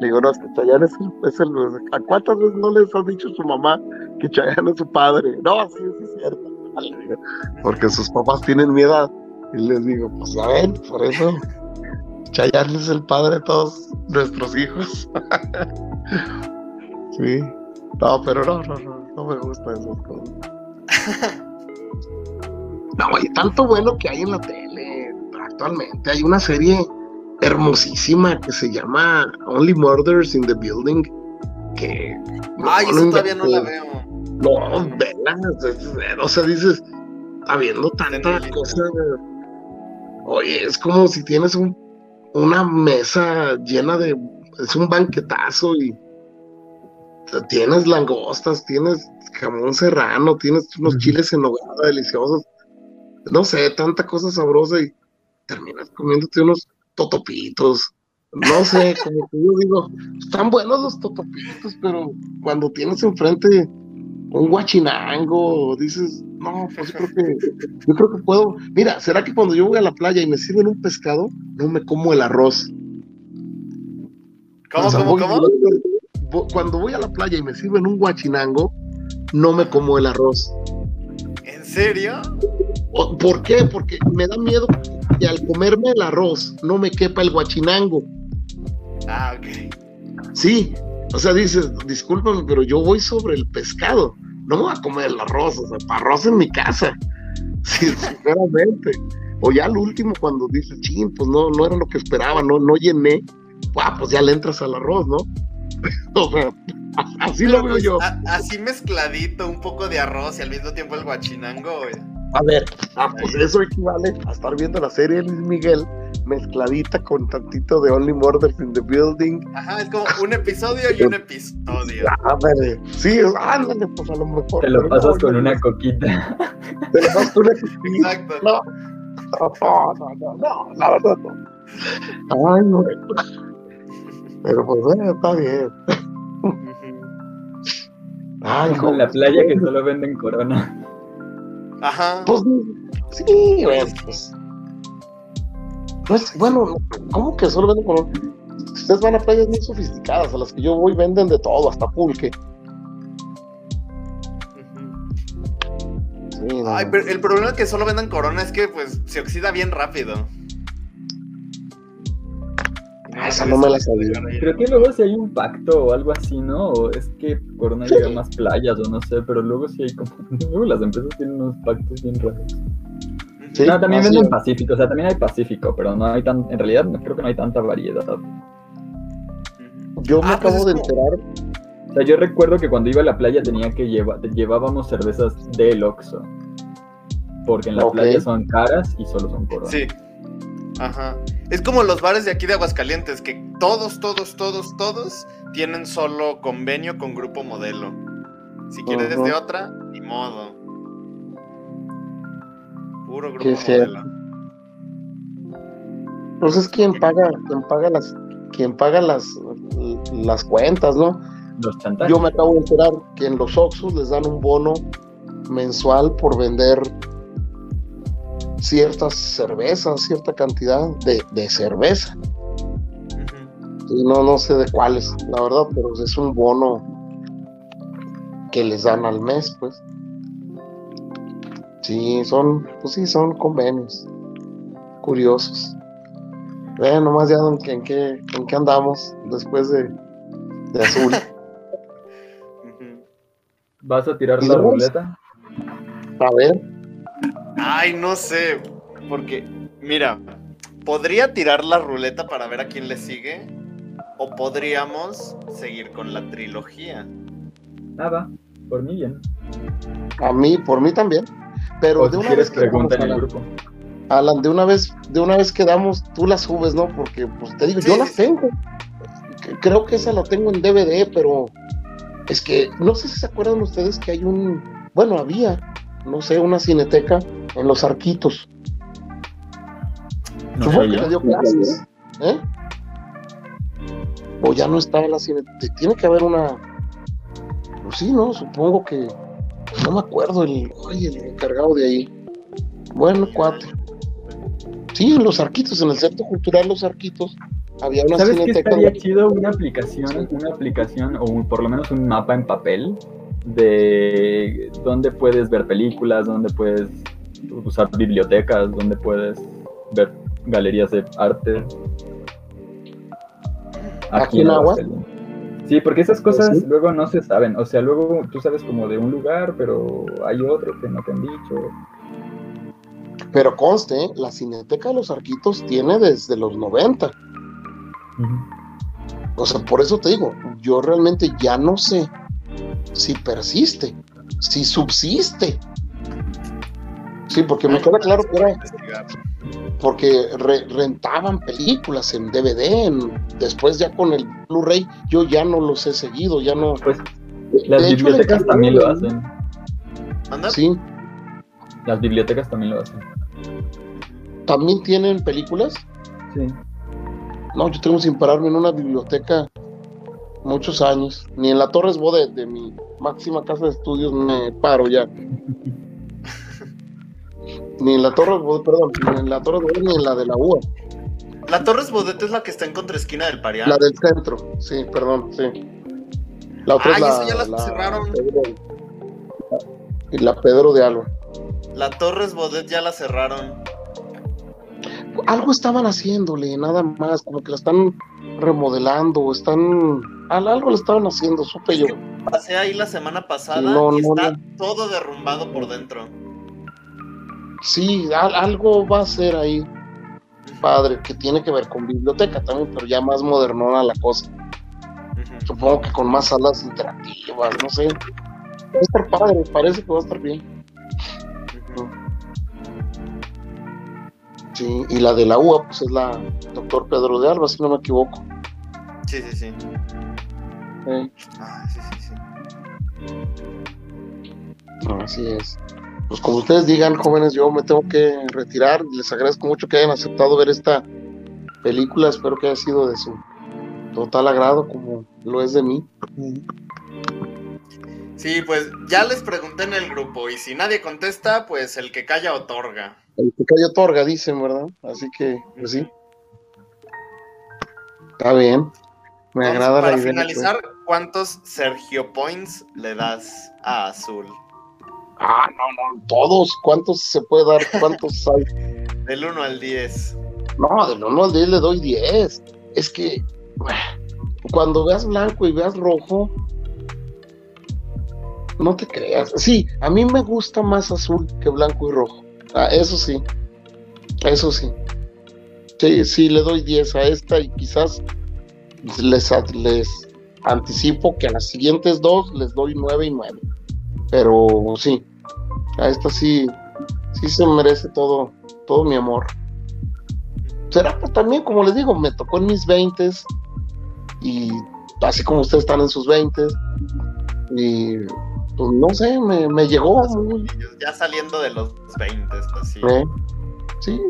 Le digo, no, es que Chayán es el, es el- ¿A cuántas veces no les ha dicho su mamá que Chayán es su padre? No, sí, sí es cierto. Porque sus papás tienen mi edad. Y les digo, pues ya ven, por eso Chayán es el padre de todos nuestros hijos. *laughs* sí. No, pero no, no, no, no me gustan esas cosas. *laughs* No, hay tanto bueno que hay en la tele actualmente. Hay una serie hermosísima que se llama Only Murders in the Building. Que.
Ay,
no
eso todavía no la veo.
No, vela. O sea, dices, habiendo tanta cosa. Oye, es como si tienes un, una mesa llena de. Es un banquetazo y. Tienes langostas, tienes jamón serrano, tienes unos chiles en nogada deliciosos. No sé, tanta cosa sabrosa y terminas comiéndote unos totopitos. No sé, *laughs* como que yo digo, están buenos los totopitos, pero cuando tienes enfrente un guachinango, dices, no, pues yo creo que, yo creo que puedo. Mira, ¿será que cuando yo voy a la playa y me sirven un pescado, no me como el arroz?
¿Cómo,
O sea,
cómo,
voy-
cómo?
cuando voy a la playa y me sirven un guachinango, no me como el arroz.
¿En serio?
¿Por qué? Porque me da miedo que al comerme el arroz no me quepa el guachinango.
Ah, ok.
Sí, o sea, dices, discúlpame, pero yo voy sobre el pescado. No me voy a comer el arroz, o sea, arroz en mi casa. *laughs* Sí, sinceramente. O ya al último, cuando dices, ching, pues no, no era lo que esperaba, no, no llené. Pues ya le entras al arroz, ¿no? O sea, *laughs* así
Pero,
lo veo
pues,
yo.
a- así mezcladito, un poco de arroz y al mismo tiempo el guachinango. güey.
A ver, ah, pues eso equivale a estar viendo la serie de Luis Miguel mezcladita con tantito de Only Murders in the Building.
Ajá, es como un episodio y un episodio. *laughs*
Ándale, sí, ándale, pues a lo mejor.
Te lo pasas
no,
con una coquita.
Te lo pasas con una coquita. *laughs*
Exacto.
No, no, no, no, no, la verdad no. Ay, no. Pero pues bueno, está bien. Ay,
Como en la playa que solo venden corona.
Ajá.
Pues sí, bueno, pues. Pues bueno, ¿cómo que solo venden color? Ustedes van a playas muy sofisticadas, a las que yo voy venden de todo, hasta pulque.
Ujú.
Sí, no,
Ay, pero el problema que solo vendan corona es que pues se oxida bien rápido.
Ah, esa no me la sabía.
Creo que luego si hay un pacto o algo así, ¿no? O es que Corona llega a más playas o no sé, pero luego sí hay como... *laughs* Luego las empresas tienen unos pactos bien raros.
Sí.
no, también venden. Pacífico, o sea, también hay Pacífico, pero no hay tan... En realidad no, creo que no hay tanta variedad.
Yo me
Ah, pues
acabo de
como-
enterar.
O sea, yo recuerdo que cuando iba a la playa tenía que llevar... Llevábamos cervezas del Oxxo. Porque en la
Ok.
playa son caras y solo son Corona.
Sí. Ajá. Es como los bares de aquí de Aguascalientes, que todos, todos, todos, todos tienen solo convenio con Grupo Modelo. Si quieres
Ujú.
de otra, ni modo. Puro Grupo
Qué cierto.
Modelo.
Pues es quien paga, quien paga las, quien paga las, las cuentas, ¿no?
Los chantajes.
Yo me acabo de enterar que en los Oxxos les dan un bono mensual por vender ciertas cervezas, cierta cantidad de, de cerveza. Y no, no sé de cuáles, la verdad, pero es un bono que les dan al mes, pues. Sí, son, pues sí, son convenios curiosos. Vean nomás ya en qué, en qué, en qué andamos después de, de azul. *laughs*
¿Vas a tirar
¿Y
la ruleta?
A ver,
Ay, no sé, porque, mira, podría tirar la ruleta para ver a quién le sigue, o podríamos seguir con la trilogía.
Nada, por mí bien.
a mí, por mí también. Pero de una
quieres
vez que
pregunta en el grupo.
Alan, de una vez, de una vez que damos, tú las subes, ¿no? Porque pues te digo,
Sí,
yo
sí,
las
sí.
tengo. Creo que esa la tengo en DVD, pero es que no sé si se acuerdan ustedes que hay un, bueno, había, no sé, una cineteca en los arquitos.
No
Supongo que le dio clases, ¿eh? O ya no está la cineteca. Tiene que haber una. Pues sí, ¿no? Supongo que. No me acuerdo el, ay, el encargado de ahí. Bueno, cuate. Sí, en los arquitos, en el centro cultural Los Arquitos, había una
¿Sabes qué estaría chido? Una aplicación, una aplicación o un- por lo menos un mapa en papel de dónde puedes ver películas, dónde puedes usar bibliotecas, dónde puedes ver galerías de arte.
¿Aquí en Agua?
Sí, porque esas cosas
Pues sí.
luego no se saben. O sea, luego tú sabes como de un lugar, pero hay otro que no te han dicho.
Pero conste, ¿eh? la cineteca de Los Arquitos tiene desde los 90. O sea, por eso te digo, yo realmente ya no sé si persiste, si subsiste. Sí, porque me queda claro que era porque re- rentaban películas en DVD, en- después ya con el Blu-ray, yo ya no los he seguido, ya no.
Pues las bibliotecas también lo hacen.
¿Manda?
Sí,
Las bibliotecas también lo hacen.
también tienen películas.
Sí.
No, yo tengo sin pararme en una biblioteca muchos años. Ni en la Torres Bode de mi máxima casa de estudios me paro ya. *laughs* ni en la Torres Bode, perdón, ni en la Torres Bode ni en la de la UA.
La Torres Bodet es la que está en contraesquina del Parián.
La del centro, sí, perdón, sí. La otra
Ay,
es la,
esa ya la cerraron.
Pedro- y la Pedro de Alba.
La Torres Bodet ya la cerraron.
Algo estaban haciéndole, nada más, como que la están remodelando, están. al- Algo le estaban haciendo, supe yo.
Pasé ahí la semana pasada
No,
y
no,
está
no.
todo derrumbado por dentro.
Sí, al- algo va a ser ahí, padre, que tiene que ver con biblioteca también, pero ya más modernona la cosa. Supongo que con más salas interactivas, no sé. Va a estar padre, parece que va a estar bien. Sí, y la de la UA, pues es la doctor Pedro de Alba, si no me equivoco.
Sí, sí, sí.
Eh,
Ay, sí, sí, sí.
así es. Pues como ustedes digan, jóvenes, yo me tengo que retirar. Les agradezco mucho que hayan aceptado ver esta película. Espero que haya sido de su total agrado, como lo es de mí.
Sí, pues ya les pregunté en el grupo y si nadie contesta, pues el que calla otorga.
El que calla otorga, dicen, ¿verdad? Así que, pues sí. Está bien. Me
Entonces,
agrada
para
la idea.
finalizar, ¿cuántos Sergio Points le das a Azul?
Ah, no, no, todos. ¿Cuántos se puede dar? ¿Cuántos *laughs* hay?
Del 1 al 10.
No, del 1 al 10 le doy 10. Es que cuando veas blanco y veas rojo, no te creas. Sí, a mí me gusta más azul que blanco y rojo. Ah, eso sí. Eso sí. Sí, sí, le doy 10 a esta y quizás les, les anticipo que a las siguientes dos les doy 9 y 9. Pero sí, a esta sí, sí se merece todo, todo mi amor será que también, como les digo, me tocó en mis 20 y así como ustedes están en sus 20 y pues no sé, me, me llegó muy,
Ya saliendo de los 20, así.
¿eh? sí,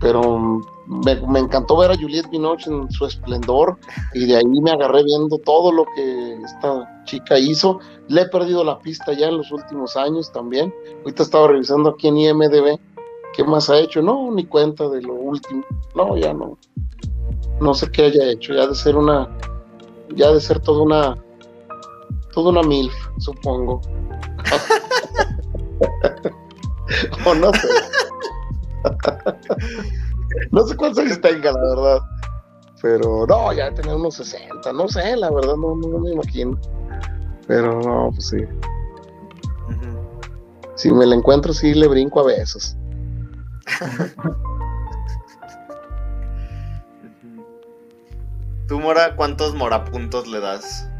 pero me, encantó ver a Juliette Binoche en su esplendor y de ahí me agarré viendo todo lo que esta chica hizo. Le he perdido la pista ya en los últimos años también. Ahorita estaba revisando aquí en IMDB ¿Qué más ha hecho? No, ni cuenta de lo último. No, ya no. No sé qué haya hecho. Ya de ser una. Ya de ser toda una. Toda una MILF, supongo. *laughs* o no sé. *laughs* no sé cuántos años tenga, la verdad. Pero no, ya tener unos 60. No sé, la verdad, no, no me imagino. Pero no, pues sí. Si me la encuentro, sí le brinco a besos. *laughs*
Tú, Mora, ¿cuántos morapuntos le das?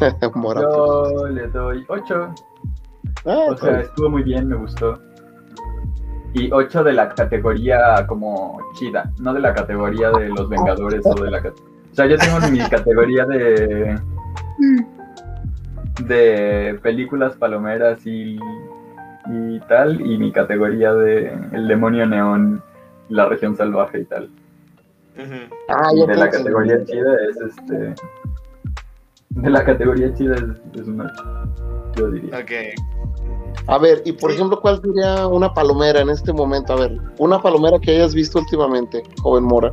*laughs*
Mora.
Yo le doy 8.
Ah,
O sea, estuvo muy bien, me gustó. Y 8 de la categoría como chida, no de la categoría de los Vengadores o de la... O sea, yo tengo mi *laughs* categoría de... de películas palomeras y, y tal, y mi categoría de El demonio neón, la región salvaje y tal.
Ah,
Y de la categoría chida es este... De la categoría chida es, es un 8, yo diría.
Ok.
A ver, y por
Sí.
ejemplo, ¿cuál sería una palomera en este momento? A ver, una palomera que hayas visto últimamente, joven Mora.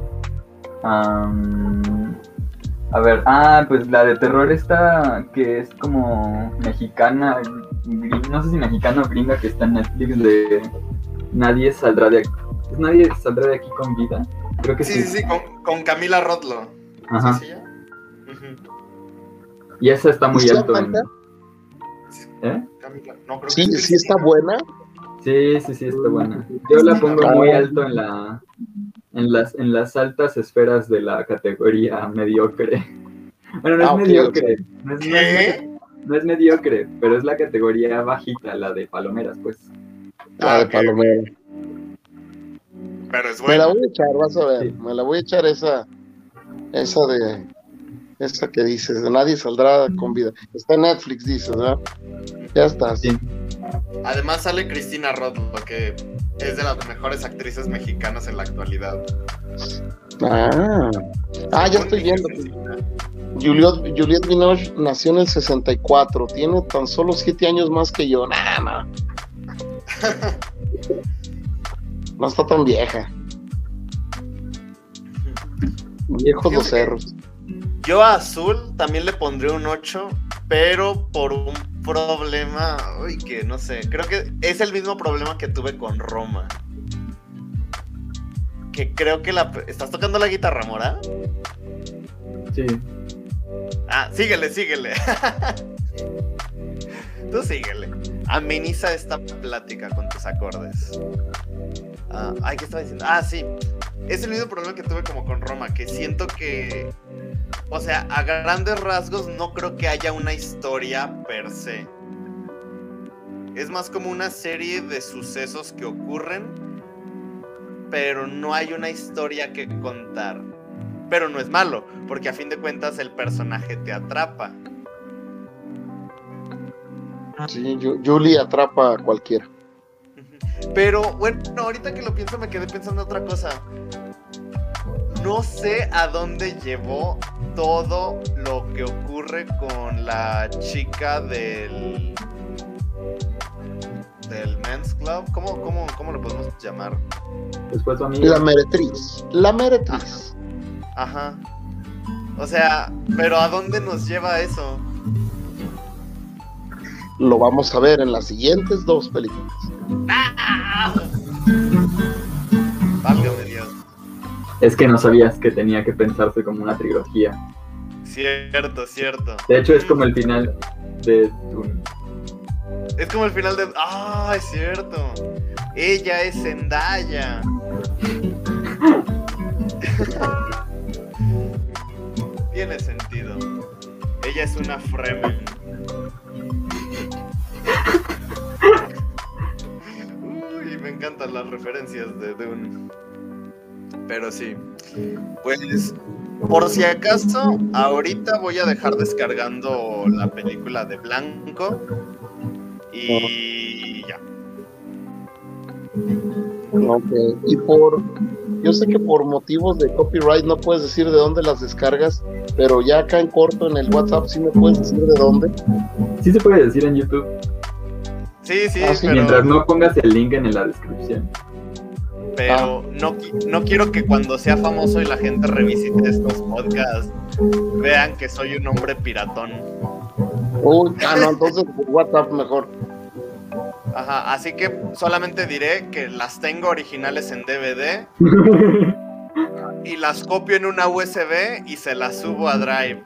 Am, a ver, ah, pues la de terror esta que es como mexicana, gring- no sé si mexicana o gringa que está en Netflix de Nadie saldrá de aquí. ¿Es Nadie saldrá de aquí con vida? Creo que
Sí,
sí.
sí, sí, con, con Camila Rotlo.
Ajá. Y esa está muy
¿Sí
alto. en-
Sí,
que
sí está buena.
Sí, sí, sí, está buena. Yo la pongo muy alto en la en las en las altas esferas de la categoría mediocre. *laughs* Bueno, no es
Ah,
mediocre, no es, no es
¿Qué?
No es mediocre, pero es la categoría bajita, la de palomeras, pues.
La
Ah,
de
ok.
palomera.
Pero es
Me la voy a echar, vas a ver.
Sí.
Me la voy a echar esa, esa de, esa que dices, de nadie saldrá con vida. Está en Netflix, dices, ¿verdad? Ya está.
Sí.
Además sale Cristina Rotlo, que es de las mejores actrices mexicanas en la actualidad.
Ah, ah ya estoy viendo. Juliette, Juliette Binoche nació en el 64, tiene tan solo 7 años más que yo. Nah, no. *laughs* No está tan vieja. Viejos los cerros.
Yo a Azul también le pondré un 8, pero por un problema, uy, que no sé, creo que es el mismo problema que tuve con Roma. Que creo que la... ¿Estás tocando la guitarra, Mora?
Sí.
Ah, síguele, síguele. *laughs* Tú síguele. Ameniza esta plática con tus acordes. Ah, ay, ¿qué estaba diciendo? Ah, sí. Es el mismo problema que tuve como con Roma, que siento que... O sea, a grandes rasgos no creo que haya una historia per se. Es más como una serie de sucesos que ocurren, pero no hay una historia que contar. Pero no es malo, porque a fin de cuentas el personaje te atrapa.
Sí, Ju- Julie atrapa a cualquiera.
Pero bueno, ahorita que lo pienso me quedé pensando otra cosa. No sé a dónde llevó todo lo que ocurre con la chica del del Men's Club. ¿Cómo, cómo, cómo lo podemos llamar?
Después tu
La meretriz. La meretriz.
Ajá. O sea, pero ¿a dónde nos lleva eso?
Lo vamos a ver en las siguientes dos películas.
Válgame Dios.
Es que no sabías que tenía que pensarse como una trilogía.
Cierto, cierto.
De hecho, es como el final de Dune.
Es como el final de. ¡Ah! es cierto. Ella es Zendaya. *laughs* Tiene sentido. Ella es una Fremen. Uy, me encantan las referencias de Dune. Pero sí. Pues, por si acaso, ahorita voy a dejar descargando la película de Blanco. Y ya.
Ok. Y por. Yo sé que por motivos de copyright no puedes decir de dónde las descargas, pero ya acá en corto en el WhatsApp sí me puedes decir de dónde.
Sí se puede decir en YouTube,
Sí, sí,
Ah, sí,
pero.
mientras no pongas el link en la descripción.
pero no, no quiero que cuando sea famoso y la gente revisite estos podcasts vean que soy un hombre piratón.
Uy, ah, no, entonces por WhatsApp mejor.
Ajá, así que solamente diré que las tengo originales en DVD *laughs* y las copio en una USB y se las subo a Drive.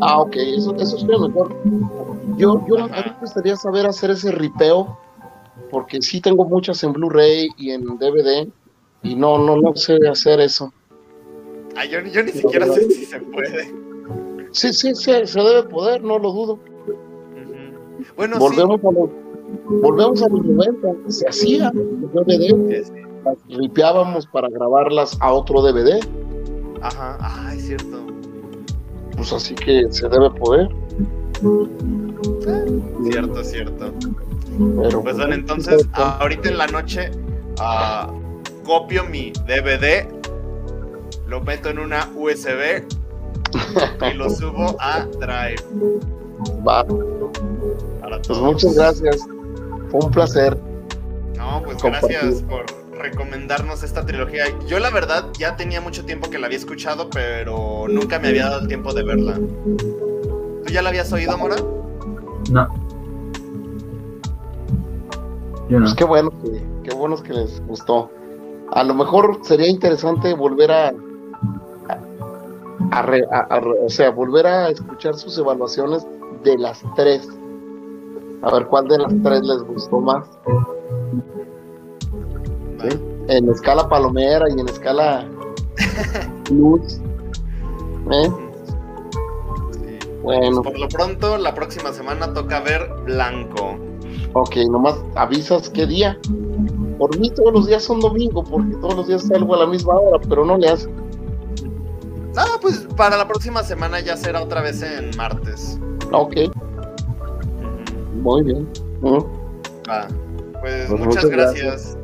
Ah, ok, eso, eso sería mejor. Yo, yo a mí me gustaría saber hacer ese ripeo, porque sí tengo muchas en Blu-ray y en DVD, y no, no, no sé hacer eso.
Ah, yo, yo ni siquiera sé si se puede.
Sí, sí, sí, se debe poder, no lo dudo.
Bueno, sí.
volvemos a los, volvemos a los 90, se hacía DVD, ripeábamos para grabarlas a otro DVD,
Ajá, ah, es cierto.
Pues así que se debe poder.
Cierto, cierto.
Pero,
Pues bueno, entonces ahorita en la noche ah, copio mi DVD, lo meto en una USB y lo *laughs* subo a Drive.
va,
Para
pues
todos.
muchas gracias, fue un placer.
No, pues
Compartir.
gracias por recomendarnos esta trilogía. Yo la verdad ya tenía mucho tiempo que la había escuchado, pero nunca me había dado el tiempo de verla. ¿Tú ya la habías oído, Mora?
No. Yo no.
Pues qué bueno que, qué bueno que les gustó. A lo mejor sería interesante volver a, re- a- a re- o sea, volver a escuchar sus evaluaciones de las tres. A ver cuál de las tres les gustó más. En escala palomera y en escala *laughs* luz. ¿Eh?
Sí.
Bueno,
Por lo pronto, la próxima semana toca ver Blanco.
ok, nomás avisas qué día. Por mí todos los días son domingo, porque todos los días salgo a la misma hora, pero no le hace.
Ah, pues para la próxima semana ya será otra vez en martes.
Ok, muy bien.
Va. Pues,
Pues
muchas,
muchas
gracias.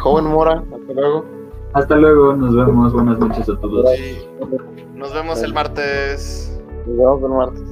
Joven Mora, hasta luego.
Hasta luego, nos vemos. Buenas noches a todos.
Nos vemos el martes.
Nos vemos el martes.